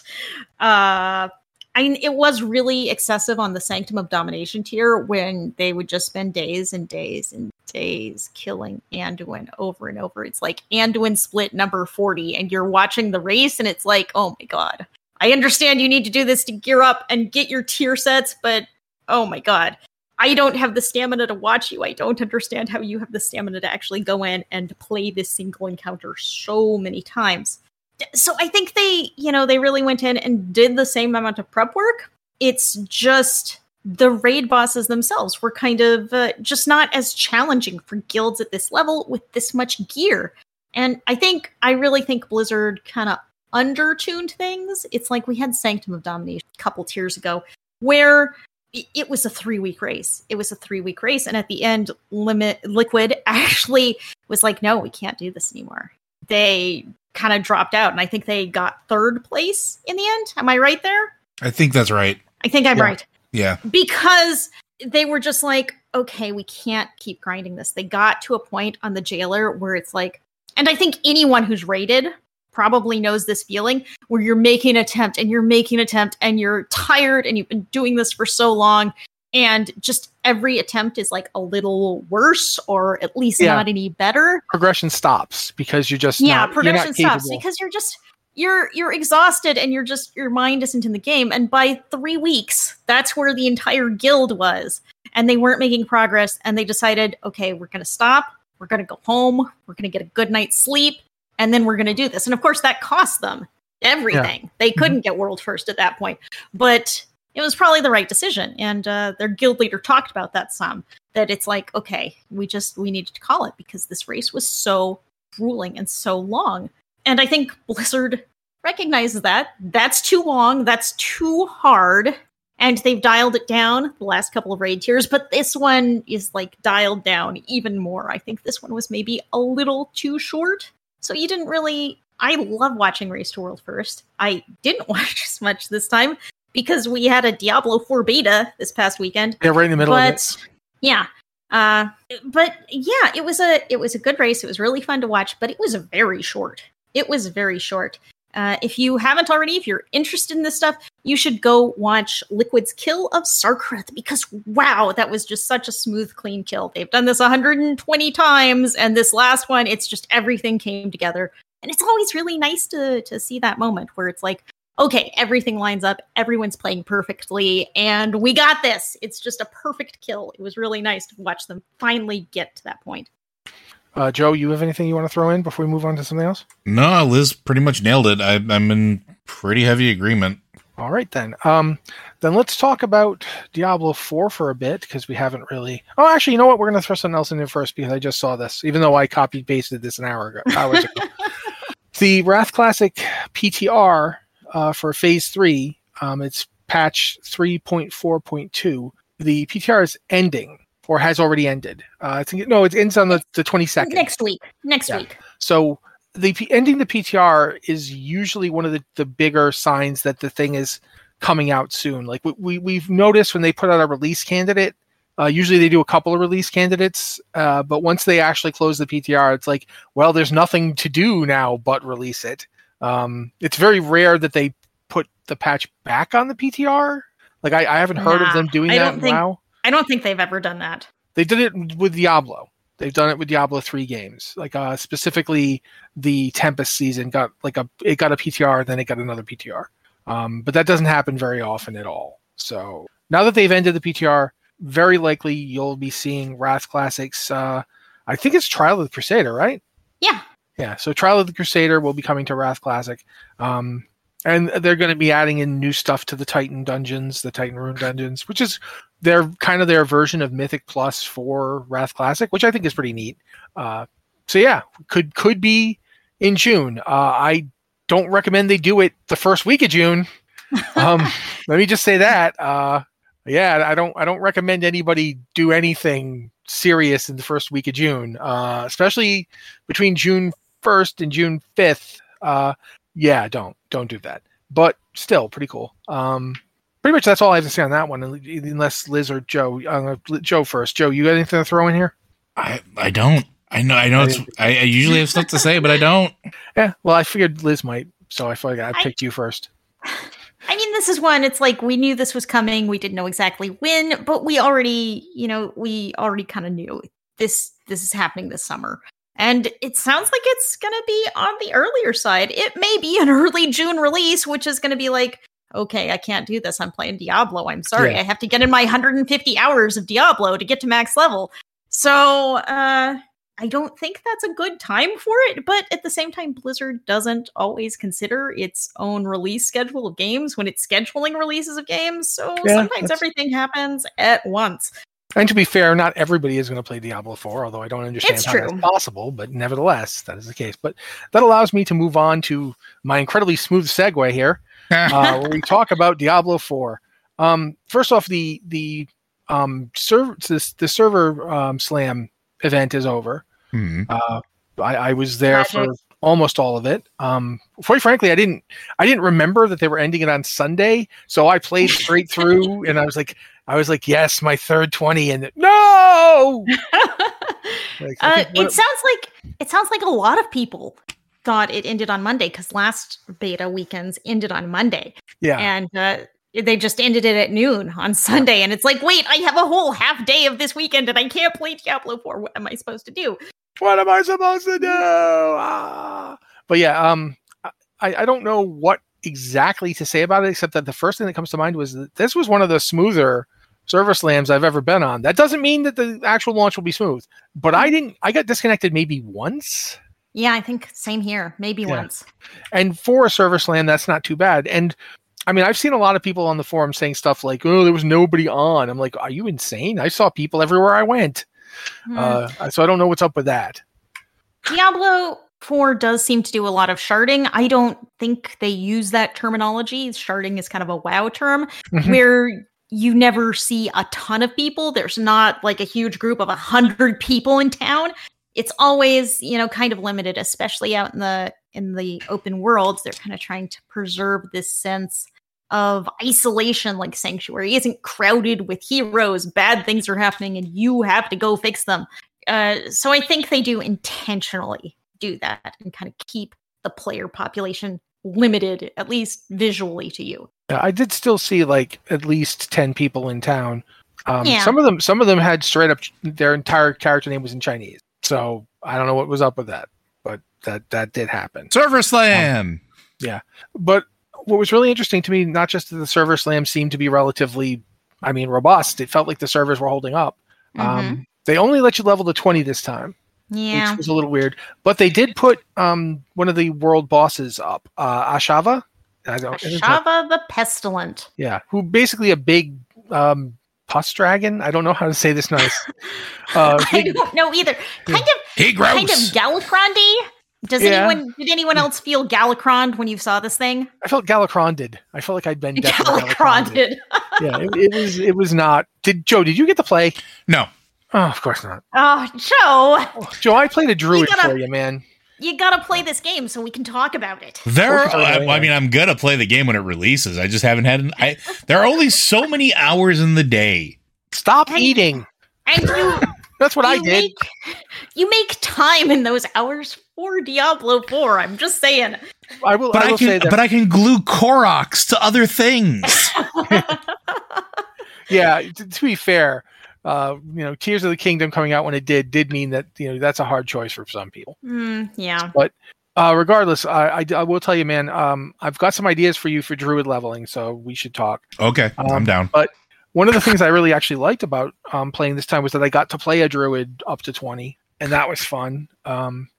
C: Uh, I mean, it was really excessive on the Sanctum of Domination tier when they would just spend days and days and days killing Anduin over and over. It's like Anduin split number 40, and you're watching the race, and it's like, oh my god. I understand you need to do this to gear up and get your tier sets, but oh my god. I don't have the stamina to watch you. I don't understand how you have the stamina to actually go in and play this single encounter so many times. So I think they, you know, they really went in and did the same amount of prep work. It's just the raid bosses themselves were kind of uh, just not as challenging for guilds at this level with this much gear. And I think, I really think Blizzard kind of undertuned things. It's like we had Sanctum of Domination a couple tiers ago, where it was a three week race. It was a three week race. And at the end, Limit Liquid actually was like, no, we can't do this anymore. They kind of dropped out. And I think they got third place in the end. Am I right there?
B: I think that's right.
C: I think I'm
A: Yeah.
C: right
B: Yeah.
C: because they were just like, okay, we can't keep grinding this. They got to a point on the jailer where it's like, and I think anyone who's rated probably knows this feeling where you're making an attempt and you're making an attempt and you're tired and you've been doing this for so long and just every attempt is like a little worse or at least
A: Yeah.
C: not any better.
A: Progression stops because you're just
C: yeah
A: not,
C: progression stops
A: capable.
C: because you're just you're you're exhausted and you're just your mind isn't in the game. And by three weeks that's where the entire guild was and they weren't making progress and they decided okay we're going to stop. We're going to go home, we're going to get a good night's sleep, and then we're going to do this. And of course, that cost them everything. They couldn't get world first at that point, but it was probably the right decision. And uh, their guild leader talked about that some. That it's like, okay, we just we needed to call it because this race was so grueling and so long. And I think Blizzard recognizes that that's too long, that's too hard, and they've dialed it down the last couple of raid tiers. But this one is like dialed down even more. I think this one was maybe a little too short. So you didn't really. I love watching Race to World First. I didn't watch as much this time because we had a Diablo 4 beta this past weekend.
A: Yeah, right in the middle
C: but,
A: of it.
C: Yeah. Uh, but yeah, it was a it was a good race. It was really fun to watch, but it was very short. It was very short. Uh, if you haven't already, if you're interested in this stuff, you should go watch Liquid's kill of Sarkareth because wow, that was just such a smooth, clean kill. They've done this 120 times, and this last one, it's just everything came together. And it's always really nice to to see that moment where it's like, okay, everything lines up, everyone's playing perfectly, and we got this. It's just a perfect kill. It was really nice to watch them finally get to that point.
A: Uh, Joe, you have anything you want to throw in before we move on to something else?
B: No, Liz pretty much nailed it. I, I'm in pretty heavy agreement.
A: All right then. Um, then let's talk about Diablo 4 for a bit because we haven't really. Oh, actually, you know what? We're going to throw something else in first because I just saw this, even though I copied pasted this an hour ago. Hours ago. the Wrath Classic PTR uh, for Phase Three. Um, it's patch 3.4.2. The PTR is ending or has already ended. Uh, I think no, it ends on the the 22nd.
C: Next week. Next
A: Yeah.
C: week.
A: So the ending the PTR is usually one of the, the bigger signs that the thing is coming out soon. Like we, we we've noticed when they put out a release candidate, uh, usually they do a couple of release candidates, uh, but once they actually close the PTR, it's like, well, there's nothing to do now but release it. Um, it's very rare that they put the patch back on the PTR. Like I, I haven't heard
C: Nah,
A: of them doing
C: I
A: that
C: don't think-
A: WoW.
C: I don't think they've ever done that.
A: They did it with Diablo. They've done it with Diablo three games. Like uh, specifically, the Tempest season got like a it got a PTR, then it got another PTR. Um, but that doesn't happen very often at all. So now that they've ended the PTR, very likely you'll be seeing Wrath Classics. Uh, I think it's Trial of the Crusader, right?
C: Yeah.
A: Yeah. So Trial of the Crusader will be coming to Wrath Classic. Um, and they're going to be adding in new stuff to the Titan dungeons, the Titan Rune dungeons, which is their kind of their version of Mythic Plus for Wrath Classic, which I think is pretty neat. Uh, so yeah, could could be in June. Uh, I don't recommend they do it the first week of June. Um, let me just say that. Uh, yeah, I don't I don't recommend anybody do anything serious in the first week of June, uh, especially between June first and June fifth. Uh, yeah, don't don't do that. But still, pretty cool. Um, pretty much that's all I have to say on that one, unless Liz or Joe. Uh, Joe first. Joe, you got anything to throw in here?
B: I I don't. I know. I know. It's. I, I usually have stuff to say, but I don't.
A: Yeah. Well, I figured Liz might, so I figured I
C: I-
A: picked you first.
C: I mean, this is one. It's like we knew this was coming. We didn't know exactly when, but we already, you know, we already kind of knew this. This is happening this summer, and it sounds like it's going to be on the earlier side. It may be an early June release, which is going to be like, okay, I can't do this. I'm playing Diablo. I'm sorry.
A: Yeah.
C: I have to get in my 150 hours of Diablo to get to max level. So, uh, I don't think that's a good time for it, but at the same time, Blizzard doesn't always consider its own release schedule of games when it's scheduling releases of games. So
A: Yeah,
C: sometimes
A: that's-
C: everything happens at once.
A: And to be fair, not everybody is going to play Diablo 4, although I don't understand
C: It's
A: how
C: true.
A: that's possible, but nevertheless, that is the case. But that allows me to move on to my incredibly smooth segue here, uh, where we talk about Diablo 4. Um, first off, the the um, server this, the server um, slam event is over.
B: Hmm.
A: Uh, I, I was there for almost all of it. Um, quite frankly, I didn't I didn't remember that they were ending it on Sunday, so I played straight through, and I was like, I was like, yes, my third twenty, and no. Like,
C: Uh, it
A: of-
C: sounds like it sounds like a lot of people thought it ended on Monday because last beta weekends ended on Monday,
A: yeah,
C: and uh, they just ended it at noon on Sunday. And it's like, wait, I have a whole half day of this weekend, and I can't play Diablo Four. What am I supposed to do?
A: what am I supposed to do? Ah. But yeah, um, I, I don't know what exactly to say about it, except that the first thing that comes to mind was this was one of the smoother server slams I've ever been on. That doesn't mean that the actual launch will be smooth, but I didn't. I got disconnected maybe once,
C: Yeah, I think same here. Maybe
A: Yeah.
C: once.
A: and for a server slam, that's not too bad. And I mean, I've seen a lot of people on the forum saying stuff like, "Oh, there was nobody on." I'm like, "Are you insane? I saw people everywhere I went."
C: Hmm.
A: Uh, so I don't know what's up with that.
C: Diablo 4 does seem to do a lot of sharding. I don't think they use that terminology. Sharding is kind of a WoW term
A: Mhm.
C: where you never see a ton of people. There's not like a huge group of a hundred people in town. It's always, you know, kind of limited, especially out in the in the open worlds. They're kind of trying to preserve this sense of isolation, like Sanctuary isn't crowded with heroes. Bad things are happening, and you have to go fix them. Uh, so I think they do intentionally do that and kind of keep the player population limited, at least visually, to you.
A: Yeah, I did still see like at least ten people in town. Um,
C: Yeah.
A: Some of them, some of them had straight up their entire character name was in Chinese. So I don't know what was up with that, but that that did happen.
B: Server slam. Yeah.
A: But what was really interesting to me, not just that the server slam seemed to be relatively, I mean, robust. It felt like the servers were holding up. Um, they only let you level to twenty this time,
C: Yeah.
A: which was a little weird. But they did put um, one of the world bosses up, uh, Ashava. I don't. isn't that-
C: Shava the Pestilent.
A: Yeah, who basically a big um, pus dragon. I don't know how to say this nice. Uh,
C: I
A: big-
C: don't know either. Kind of,
B: Hey, gross.
C: kind of Galakrondy. Does
A: Yeah.
C: anyone did anyone else feel Galakrond when you saw this thing?
A: I felt Galakronded. I felt like I'd been definitely Galakronded.
C: Galakronded.
A: Yeah, it, it was. It was not. Did Joe? Did you get to play?
B: no.
A: Oh, of course not.
C: oh, Joe,
A: Joe, I played a druid
C: gotta-
A: for you, man.
C: You gotta play this game so we can talk about it.
B: There,
A: Focus on
B: I, I mean, I'm gonna play the game when it releases. I just haven't had. An, I there are only so many hours in the day.
A: Stop
C: Hey.
A: eating.
C: And you,
A: That's what I did.
C: make you make time in those hours for Diablo 4. I'm just saying.
A: I will.
B: But
A: I
B: I,
A: will say
B: can,
A: that.
B: but I can glue Koroks to other things.
A: yeah, to, to be fair, uh, you know, Tears of the Kingdom coming out when it did did mean that you know that's a hard choice for some people.
C: Hmm, yeah.
A: But uh, regardless, I, I, I will tell you, man. Um, I've got some ideas for you for druid leveling, so we should talk.
B: okay,
A: Um,
B: I'm down.
A: But one of the things I really actually liked about um, playing this time was that I got to play a druid up to twenty, and that was fun. Um,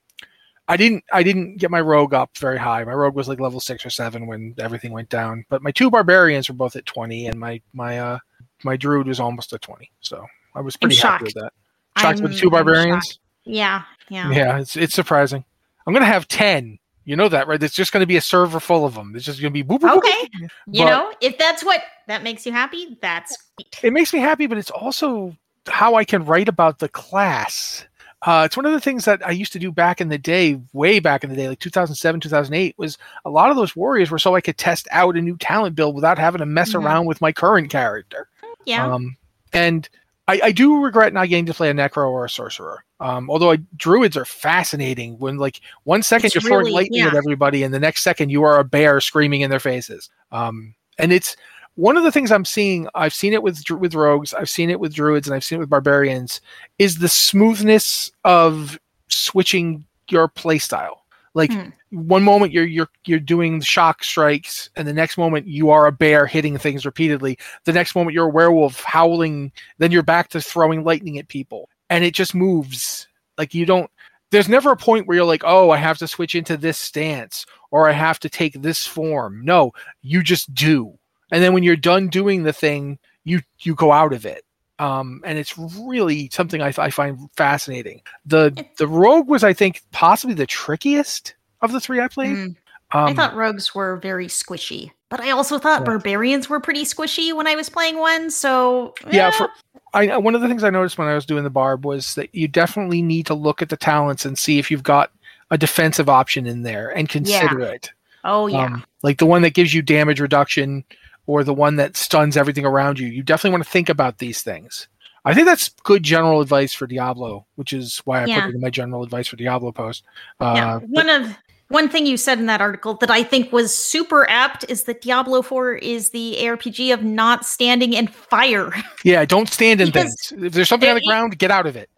A: I didn't I didn't get my rogue up very high. My rogue was like level six or seven when everything went down. But my two barbarians were both at twenty, and my my uh, my druid was almost a twenty. So I was pretty happy with that. Shocked with
C: I'm-
A: the two barbarians.
C: Yeah, yeah.
A: Yeah, it's it's surprising. I'm gonna have ten. You know that, right? It's just gonna be a server full of them. It's just gonna be boop, boop,
C: Okay.
A: boop.
C: You
A: But-
C: know, if that's what that makes you happy, that's great.
A: it makes me happy, but it's also how I can write about the class. Uh, it's one of the things that I used to do back in the day, way back in the day, like 2007, 2008, was a lot of those warriors were so I could test out a new talent build without having to mess
C: Mhm.
A: around with my current character.
C: Yeah.
A: Um, and I, I do regret not getting to play a necro or a sorcerer. Um, although I, druids are fascinating when like one second
C: It's
A: you're throwing
C: really-
A: lightning at everybody and the next second you are a bear screaming in their faces. Um, and it's one of the things I'm seeing. I've seen it with with rogues. I've seen it with druids, and I've seen it with barbarians. Is the smoothness of switching your playstyle. Like
C: Hmm.
A: One moment you're you're you're doing shock strikes, and the next moment you are a bear hitting things repeatedly. The next moment you're a werewolf howling. Then you're back to throwing lightning at people, and it just moves. Like you don't. There's never a point where you're like, oh, I have to switch into this stance or I have to take this form. No, you just do. And then when you're done doing the thing, you you go out of it. Um, and it's really something I, I find fascinating. The the rogue was, I think, possibly the trickiest of the three I played.
C: Mm.
A: Um,
C: I thought rogues were very squishy, but I also thought
A: Yeah.
C: barbarians were pretty squishy when I was playing one. So
A: Yeah,
C: eh,
A: for, I one of the things I noticed when I was doing the barb was that you definitely need to look at the talents and see if you've got a defensive option in there and consider it.
C: oh yeah,
A: Um, like the one that gives you damage reduction or the one that stuns everything around you. You definitely want to think about these things. I think that's good general advice for Diablo, which is why I
C: Yeah.
A: put it in my general advice for Diablo post.
C: yeah.
A: Uh,
C: One of one thing you said in that article that I think was super apt is that Diablo 4 is the ARPG of not standing in fire.
A: yeah, don't stand in
C: Because
A: things. If there's something on the ground, get out of it.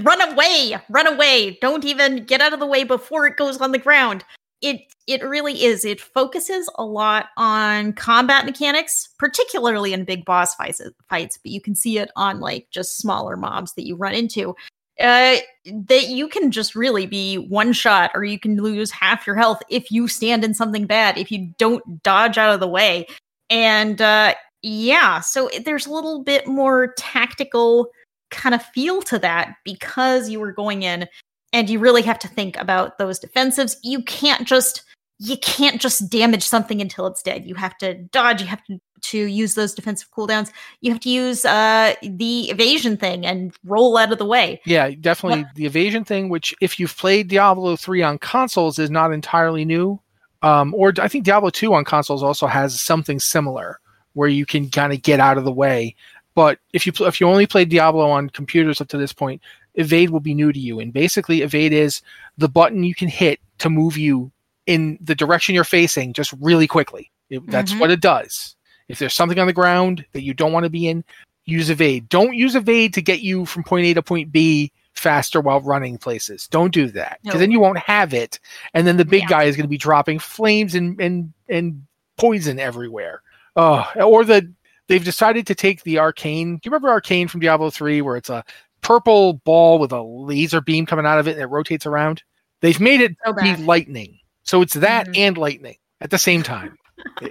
C: Run away, run away. Don't even get out of the way before it goes on the ground. it it really is. It focuses a lot on combat mechanics, particularly in big boss fights. Fights, but you can see it on like just smaller mobs that you run into. Uh, that you can just really be one shot, or you can lose half your health if you stand in something bad. If you don't dodge out of the way, and uh, yeah, so there's a little bit more tactical kind of feel to that because you were going in and you really have to think about those defensives. You can't just you can't just damage something until it's dead. You have to dodge. You have to to use those defensive cooldowns. You have to use uh, the evasion thing and roll out of the way.
A: Yeah, definitely what? the evasion thing. Which, if you've played Diablo three on consoles, is not entirely new. Um, or I think Diablo two on consoles also has something similar where you can kind of get out of the way. But if you if you only played Diablo on computers up to this point, evade will be new to you. And basically, evade is the button you can hit to move you in the direction you're facing just really quickly. It, that's mm-hmm. what it does. If there's something on the ground that you don't want to be in, use evade. Don't use evade to get you from point A to point B faster while running places. Don't do that because then you won't have it, and then the big yeah. guy is going to be dropping flames and and and poison everywhere. Uh, or the they've decided to take the arcane. Do you remember arcane from Diablo three, where it's a purple ball with a laser beam coming out of it and it rotates around. They've made it so be lightning. So it's that mm-hmm. and lightning at the same time.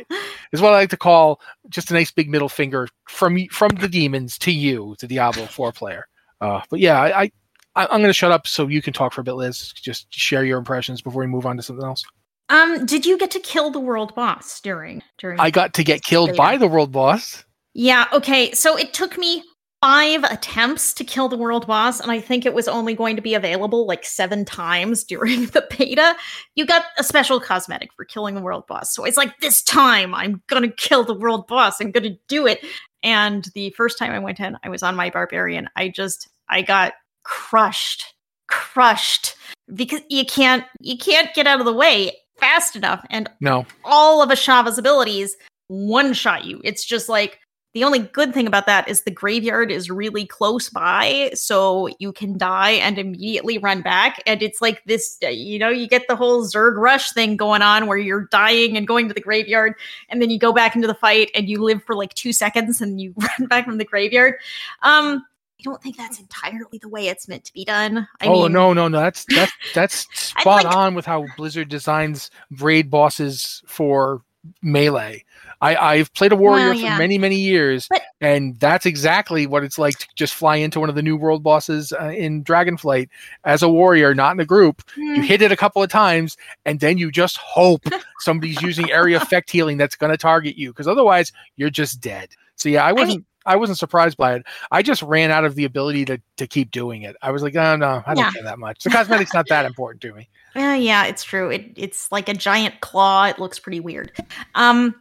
A: is what I like to call just a nice big middle finger from from the demons to you, the Diablo 4 player. Uh, but yeah, I, I I'm going to shut up so you can talk for a bit, Liz. Just share your impressions before we move on to something else.
C: Um, did you get to kill the world boss during during?
A: I got to get killed by the world boss.
C: Yeah. Okay. So it took me five attempts to kill the world boss, and I think it was only going to be available like seven times during the beta. You got a special cosmetic for killing the world boss. So it's like, this time I'm gonna kill the world boss. I'm gonna do it. And the first time I went in, I was on my barbarian. I just, I got crushed, crushed because you can't, you can't get out of the way fast enough. And
A: no,
C: all of Ashava's abilities one shot you. It's just like the only good thing about that is the graveyard is really close by, so you can die and immediately run back. And it's like this, uh, you know, you get the whole Zerg rush thing going on where you're dying and going to the graveyard, and then you go back into the fight and you live for like two seconds and you run back from the graveyard. Um, I don't think that's entirely the way it's meant to be done. I
A: oh
C: mean,
A: no, no, no! That's that's that's spot like, on with how Blizzard designs raid bosses for melee. I, I've played a warrior well, yeah. for many, many years, but, and that's exactly what it's like to just fly into one of the new world bosses uh, in Dragonflight as a warrior, not in a group. You hmm. hit it a couple of times, and then you just hope somebody's using area effect healing that's going to target you, because otherwise you're just dead. So yeah, I wasn't. I, mean, I wasn't surprised by it. I just ran out of the ability to to keep doing it. I was like, oh no, I don't yeah. care that much. The cosmetic's not that important to me.
C: Uh, yeah, it's true. It it's like a giant claw. It looks pretty weird. Um,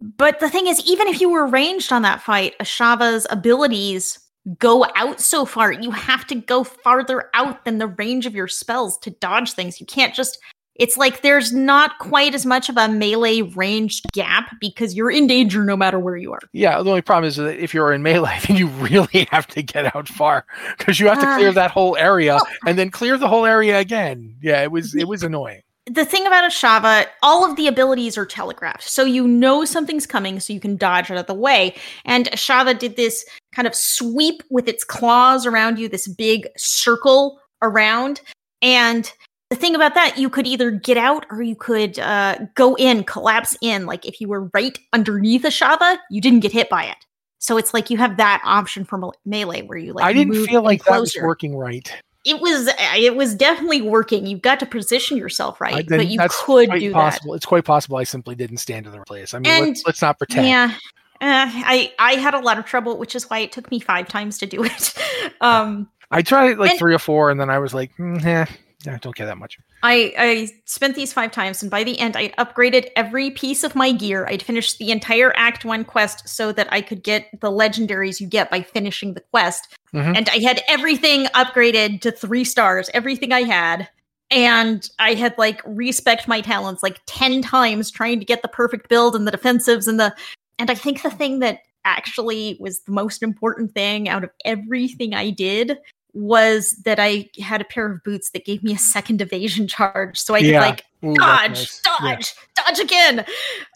C: but the thing is, even if you were ranged on that fight, Ashava's abilities go out so far. You have to go farther out than the range of your spells to dodge things. You can't just. It's like there's not quite as much of a melee range gap because you're in danger no matter where you are.
A: Yeah, the only problem is that if you're in melee, then you really have to get out far because you have to clear uh, that whole area well, and then clear the whole area again. Yeah, it was it was annoying
C: the thing about Ashava, all of the abilities are telegraphed. So you know something's coming, so you can dodge out of the way. And Ashava did this kind of sweep with its claws around you, this big circle around. And the thing about that, you could either get out or you could uh, go in, collapse in. Like if you were right underneath Ashava, you didn't get hit by it. So it's like you have that option for melee where you like.
A: I didn't feel like that was working right
C: it was it was definitely working. You've got to position yourself right, I, but you could do
A: possible.
C: that.
A: It's quite possible I simply didn't stand in the right place. I mean, and, let's, let's, not pretend.
C: Yeah, uh, I I had a lot of trouble, which is why it took me five times to do it. um,
A: I tried like and, three or four, and then I was like, mm, eh, I don't care that much.
C: I, I spent these five times, and by the end, I'd upgraded every piece of my gear. I'd finished the entire Act 1 quest so that I could get the legendaries you get by finishing the quest. Mm-hmm. And I had everything upgraded to three stars, everything I had. And I had like respect my talents like 10 times trying to get the perfect build and the defensives and the. And I think the thing that actually was the most important thing out of everything I did was that I had a pair of boots that gave me a second evasion charge, so I could like
A: Ooh,
C: dodge,
A: nice.
C: dodge, dodge again.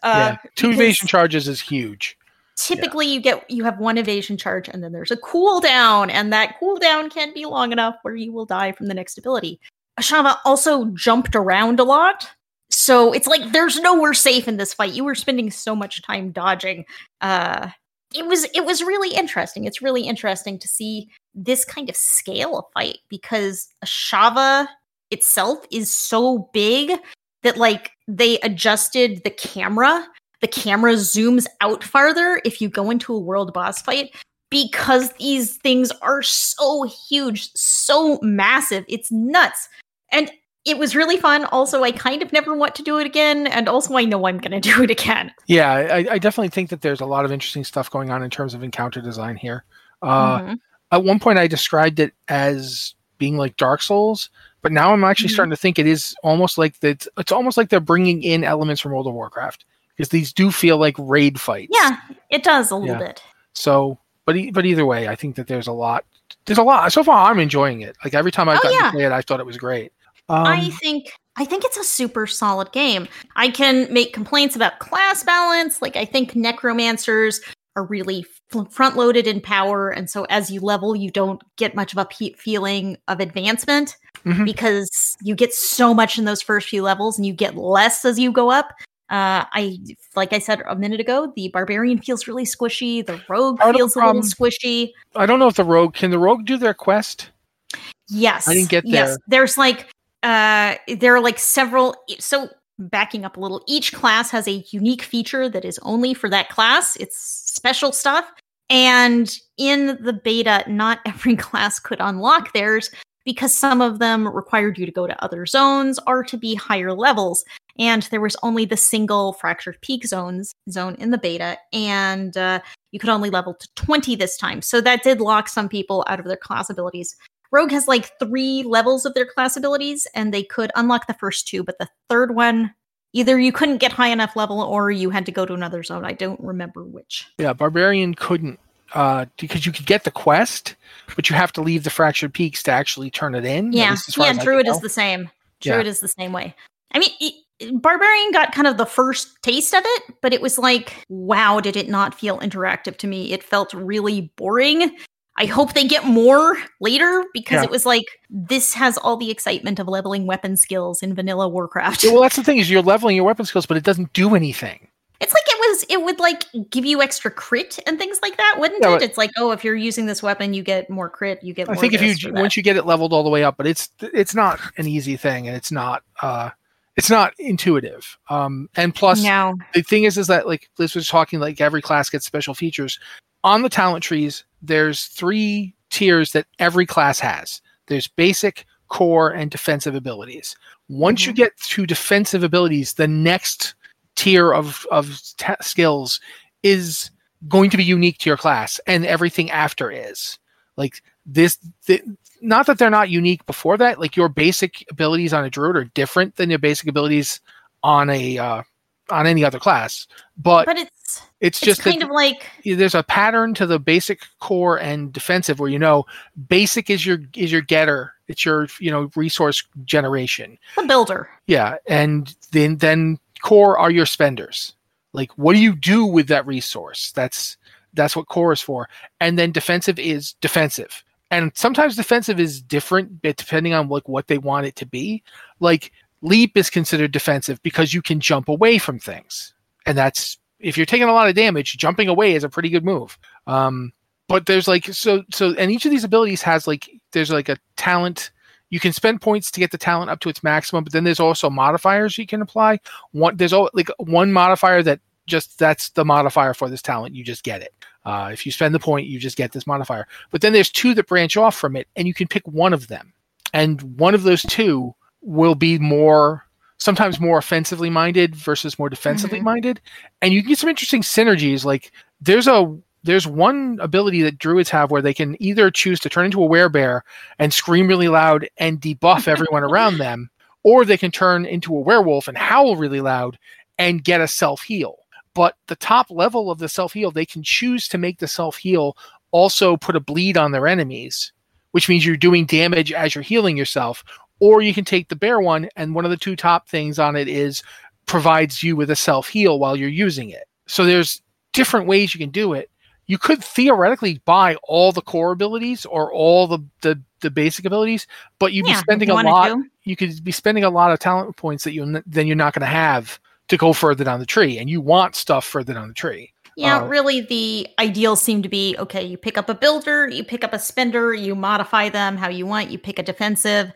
C: Uh,
A: yeah. Two evasion charges is huge.
C: Typically, you get you have one evasion charge, and then there's a cooldown, and that cooldown can be long enough where you will die from the next ability. Ashava also jumped around a lot, so it's like there's nowhere safe in this fight. You were spending so much time dodging. Uh, it was it was really interesting. It's really interesting to see this kind of scale of fight because Ashava itself is so big that like they adjusted the camera. The camera zooms out farther if you go into a world boss fight because these things are so huge, so massive. It's nuts. And it was really fun. Also, I kind of never want to do it again. And also, I know I'm going to do it again.
A: Yeah, I, I definitely think that there's a lot of interesting stuff going on in terms of encounter design here. Uh,
C: Mhm.
A: At one point, I described it as being like Dark Souls, but now I'm actually
C: Mhm.
A: starting to think it is almost like that. It's almost like they're bringing in elements from World of Warcraft because these do feel like raid fights.
C: Yeah, it does a little
A: Yeah.
C: bit.
A: So, but e- but either way, I think that there's a lot. There's a lot. So far, I'm enjoying it. Like every time I've
C: Oh,
A: gotten
C: yeah.
A: to play it, I thought it was great. Um,
C: I think I think it's a super solid game. I can make complaints about class balance. Like I think necromancers are really front loaded in power, and so as you level, you don't get much of a pe- feeling of advancement
A: Mhm.
C: because you get so much in those first few levels, and you get less as you go up. Uh, I like I said a minute ago, the barbarian feels really squishy. The rogue
A: Part of the
C: feels a little squishy.
A: I don't know if the rogue can the rogue do their quest.
C: Yes.
A: I didn't get
C: Yes.
A: there.
C: There's like uh there are like several so backing up a little, each class has a unique feature that is only for that class. It's special stuff. And in the beta, not every class could unlock theirs because some of them required you to go to other zones or to be higher levels. And there was only the single fractured peak zones zone in the beta, and uh, you could only level to 20 this time. So that did lock some people out of their class abilities. Rogue has like three levels of their class abilities, and they could unlock the first two, but the third one, either you couldn't get high enough level or you had to go to another zone. I don't remember which.
A: Yeah, barbarian couldn't uh because you could get the quest, but you have to leave the fractured peaks to actually turn it in.
C: Yeah, yeah.
A: I
C: Druid is the same.
A: Yeah.
C: Druid is the same way. I mean, it, Barbarian got kind of the first taste of it, but it was like, wow, did it not feel interactive to me? It felt really boring. I hope they get more later because
A: Yeah.
C: it was like this has all the excitement of leveling weapon skills in vanilla Warcraft.
A: Yeah, well, that's the thing is you're leveling your weapon skills, but it doesn't do anything.
C: It's like it was it would like give you extra crit and things like that, wouldn't
A: Yeah,
C: it? It's like, oh, if you're using this weapon, you get more crit, you get
A: I think if you once you get it leveled all the way up, but it's it's not an easy thing, and it's not uh it's not intuitive. Um, and plus,
C: no.
A: the thing is, is that like Liz was talking, like every class gets special features. On the talent trees, there's three tiers that every class has. There's basic, core, and defensive abilities. Once you get to defensive abilities, the next tier of of ta skills is going to be unique to your class, and everything after is like this. th- not that they're not unique before that. Like your basic abilities on a druid are different than your basic abilities on a uh, on any other class, but,
C: But it's
A: it's
C: it's
A: just
C: kind
A: that
C: of like
A: there's a pattern to the basic core and defensive where you know basic is your is your getter. It's your you know resource generation.
C: The builder.
A: yeah and then then core are your spenders. Like what do you do with that resource? That's that's what core is for. And then defensive is defensive. And sometimes defensive is different but depending on like what they want it to be. Like leap is considered defensive because you can jump away from things. And that's if you're taking a lot of damage jumping away is a pretty good move. Um but there's like so so and each of these abilities has like there's like a talent. You can spend points to get the talent up to its maximum but then there's also modifiers you can apply. One there's al- like one modifier that just that's the modifier for this talent. You just get it. Uh, if you spend the point you just get this modifier. But then there's two that branch off from it and you can pick one of them. And one of those two will be more sometimes more offensively minded versus more defensively
C: Mhm.
A: minded and you can get some interesting synergies like there's a there's one ability that druids have where they can either choose to turn into a werebear and scream really loud and debuff everyone around them or they can turn into a werewolf and howl really loud and get a self heal but the top level of the self heal they can choose to make the self heal also put a bleed on their enemies which means you're doing damage as you're healing yourself. Or you can take the bear one, and one of the two top things on it is provides you with a self heal while you're using it. So there's different ways you can do it. You could theoretically buy all the core abilities or all the the, the basic abilities, but you'd
C: Yeah,
A: be spending
C: you
A: a lot.
C: to.
A: You could be spending a lot of talent points that you then you're not going to have to go further down the tree, and you want stuff further down the tree.
C: Yeah,
A: Uh,
C: really, the ideals seem to be okay, you pick up a builder, you pick up a spender, you modify them how you want, you pick a defensive.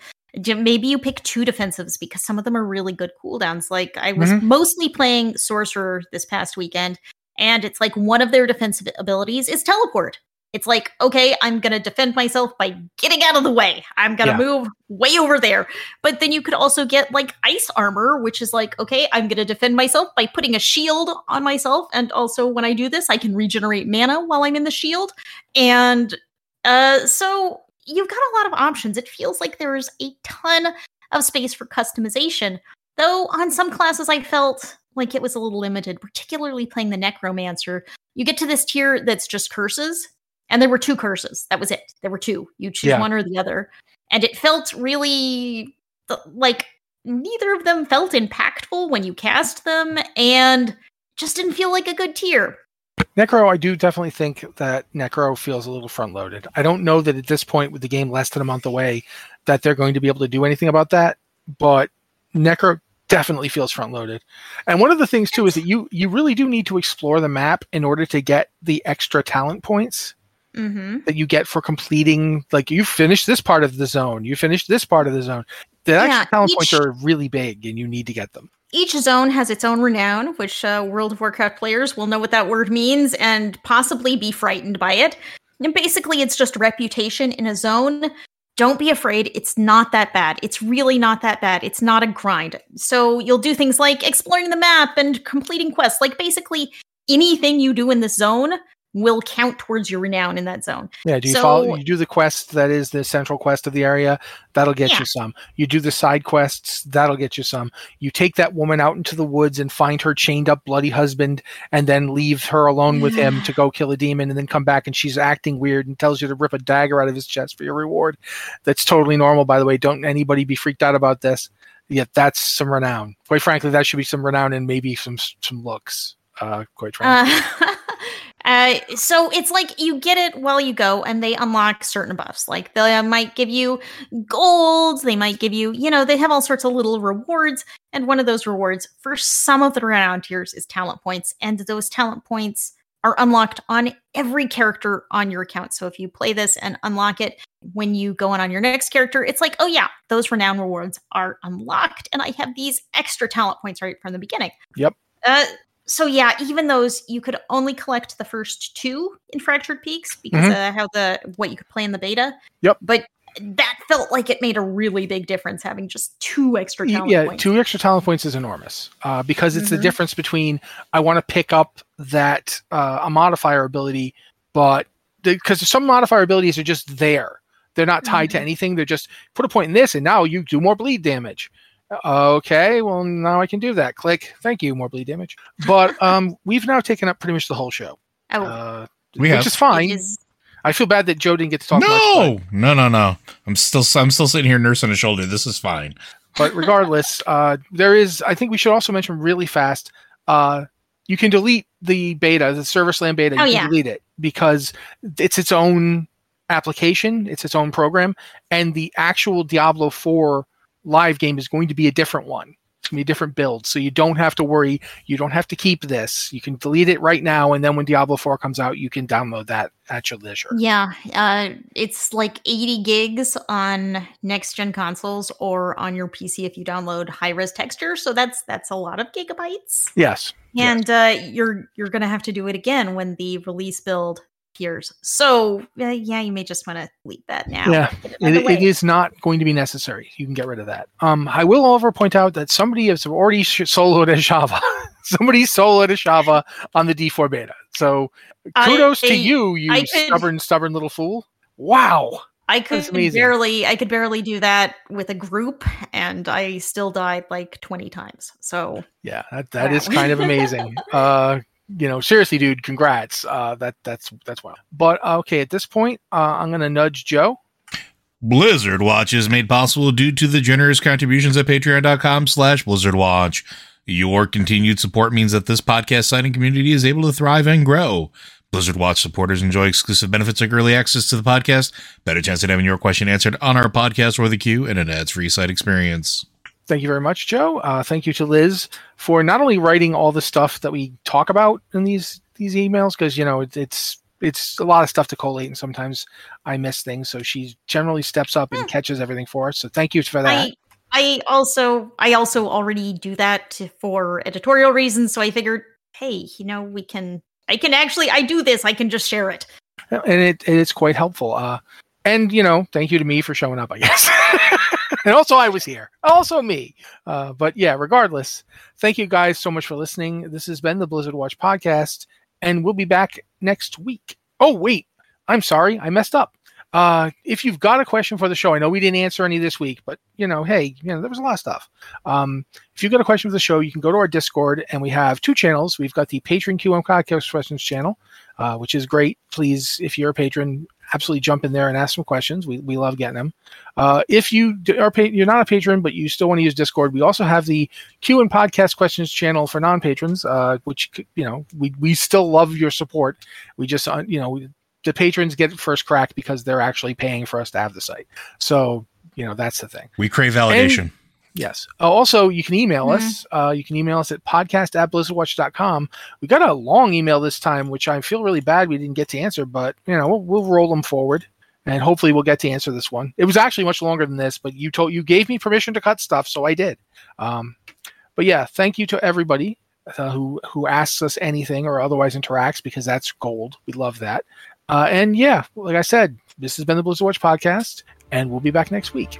C: Maybe you pick two defensives because some of them are really good cooldowns. Like, I was
A: Mhm.
C: mostly playing Sorcerer this past weekend, and it's like one of their defensive abilities is teleport. It's like, okay, I'm going to defend myself by getting out of the way. I'm going to
A: Yeah.
C: move way over there. But then you could also get like ice armor, which is like, okay, I'm going to defend myself by putting a shield on myself. And also, when I do this, I can regenerate mana while I'm in the shield. And uh, so you've got a lot of options. It feels like there's a ton of space for customization. Though on some classes, I felt like it was a little limited, particularly playing the Necromancer. You get to this tier that's just curses, and there were two curses. That was it. There were two. You choose
A: Yeah.
C: one or the other. And it felt really like neither of them felt impactful when you cast them, and just didn't feel like a good tier.
A: Necro, I do definitely think that Necro feels a little front loaded. I don't know that at this point, with the game less than a month away, that they're going to be able to do anything about that. But Necro definitely feels front loaded. And one of the things too is that you you really do need to explore the map in order to get the extra talent points
C: Mm-hmm.
A: that you get for completing. Like you finished this part of the zone, you finished this part of the zone. The extra
C: Yeah,
A: talent
C: each-
A: points are really big, and you need to get them.
C: Each zone has its own renown, which uh, World of Warcraft players will know what that word means and possibly be frightened by it. And basically, it's just reputation in a zone. Don't be afraid. It's not that bad. It's really not that bad. It's not a grind. So you'll do things like exploring the map and completing quests. Like basically anything you do in this zone will count towards your renown in that zone.
A: Yeah, do you
C: So-
A: follow? You do the quest that is the central quest of the area. That'll get
C: Yeah.
A: you some. You do the side quests. That'll get you some. You take that woman out into the woods and find her chained up, bloody husband, and then leave her alone with him to go kill a demon, and then come back and she's acting weird and tells you to rip a dagger out of his chest for your reward. That's totally normal, by the way. Don't anybody be freaked out about this. Yet that's some renown. Quite frankly, that should be some renown and maybe some some looks. Uh, quite frankly.
C: Uh, uh, so it's like you get it while you go, and they unlock certain buffs. Like they might give you gold, they might give you, you know, they have all sorts of little rewards. And one of those rewards for some of the renown tiers is talent points, and those talent points are unlocked on every character on your account. So if you play this and unlock it when you go on on your next character, it's like, oh yeah, those renown rewards are unlocked, and I have these extra talent points right from the beginning.
A: Yep.
C: Uh, so yeah, even those you could only collect the first two in Fractured Peaks because
A: Mhm.
C: uh, how the what you could play in the beta.
A: Yep.
C: But that felt like it made a really big difference having just two extra talent
A: yeah,
C: points.
A: two extra talent points is enormous uh, because it's the
C: Mhm.
A: difference between I want to pick up that uh, a modifier ability, but because some modifier abilities are just there, they're not tied to
C: Mhm.
A: anything. They're just put a point in this, and now you do more bleed damage. Okay, well now I can do that. Click, thank you, more bleed damage. But um, we've now taken up pretty much the whole show,
C: oh,
A: uh,
B: We
A: which
B: have.
A: is fine.
C: it is-
A: I feel bad that Joe didn't get to talk much. but-
B: No, no, no, no. I'm still, I'm still sitting here nursing a shoulder. This is fine.
A: but regardless, uh, there is. I think we should also mention really fast. Uh, you can delete the beta, the Server Slam beta.
C: Oh,
A: you
C: yeah.
A: delete it because it's its own application. It's its own program, and the actual Diablo Four live game is going to be a different one. It's going to be a different build, so you don't have to worry. You don't have to keep this. You can delete it right now, and then when Diablo Four comes out, you can download that at your leisure.
C: yeah, uh, it's like 80 gigs on next gen consoles or on your PC if you download high res texture. So that's that's a lot of gigabytes.
A: Yes. Yes.
C: and uh, you're you're gonna have to do it again when the release build appears. So uh, yeah, you may just want to delete that now.
A: Yeah,
C: it
A: It,
C: the
A: it
C: way.
A: is not going to be necessary. You can get rid of that. Um, I will, however, point out that somebody has already sh- soloed Ashava. somebody soloed Ashava on the D4 beta. So
C: I-
A: kudos to you, you
C: I could-
A: stubborn, stubborn little fool. Wow.
C: I could barely I could barely do that with a group, and I still died like twenty times. So
A: Yeah, that, that is
C: Wow.
A: kind of amazing. uh, you know, seriously, dude, congrats. Uh, that that's that's wild. But uh, okay, at this point, uh, I'm gonna nudge Joe.
B: Blizzard Watch is made possible due to the generous contributions at patreon.com slash Blizzard Watch. Your continued support means that this podcast and community is able to thrive and grow. Blizzard Watch supporters enjoy exclusive benefits like early access to the podcast, better chance at having your question answered on our podcast or the queue, and an ads-free site experience.
A: Thank you very much, Joe. Uh, thank you to Liz for not only writing all the stuff that we talk about in these these emails, because you know it, it's it's a lot of stuff to collate, and sometimes I miss things. So she generally steps up and
C: Hmm.
A: catches everything for us. So thank you for that.
C: I I also I also already do that for editorial reasons, so I figured, hey, you know, we can I can actually I do this, I can just share it.
A: and it it's quite helpful. Uh, and you know, thank you to me for showing up, I guess. and also, I was here. Also, me. Uh, but yeah, regardless, thank you guys so much for listening. This has been the Blizzard Watch podcast, and we'll be back next week. Oh wait, I'm sorry, I messed up. Uh, if you've got a question for the show, I know we didn't answer any this week, but you know, hey, you know, there was a lot of stuff. Um, if you've got a question for the show, you can go to our Discord, and we have two channels. We've got the Patron QM Podcast Questions channel, uh, which is great. Please, if you're a patron, absolutely jump in there and ask some questions. We, we love getting them. Uh, if you are pa- you're not a patron, but you still want to use Discord, we also have the Q and Podcast Questions channel for non patrons, uh, which you know we we still love your support. We just uh, you know we, the patrons get first crack because they're actually paying for us to have the site. So you know that's the thing.
B: We crave validation.
A: Yes. Oh, also, you can email us. Uh, you can email us at podcast at blizzardwatch.com. We got a long email this time, which I feel really bad we didn't get to answer, but, you know, we'll, we'll roll them forward and hopefully we'll get to answer this one. It was actually much longer than this, but you told you gave me permission to cut stuff, so I did. Um, but yeah, thank you to everybody uh, who who asks us anything or otherwise interacts because that's gold. We love that. Uh, and yeah, like I said, this has been the Blizzard Watch podcast, and we'll be back next week.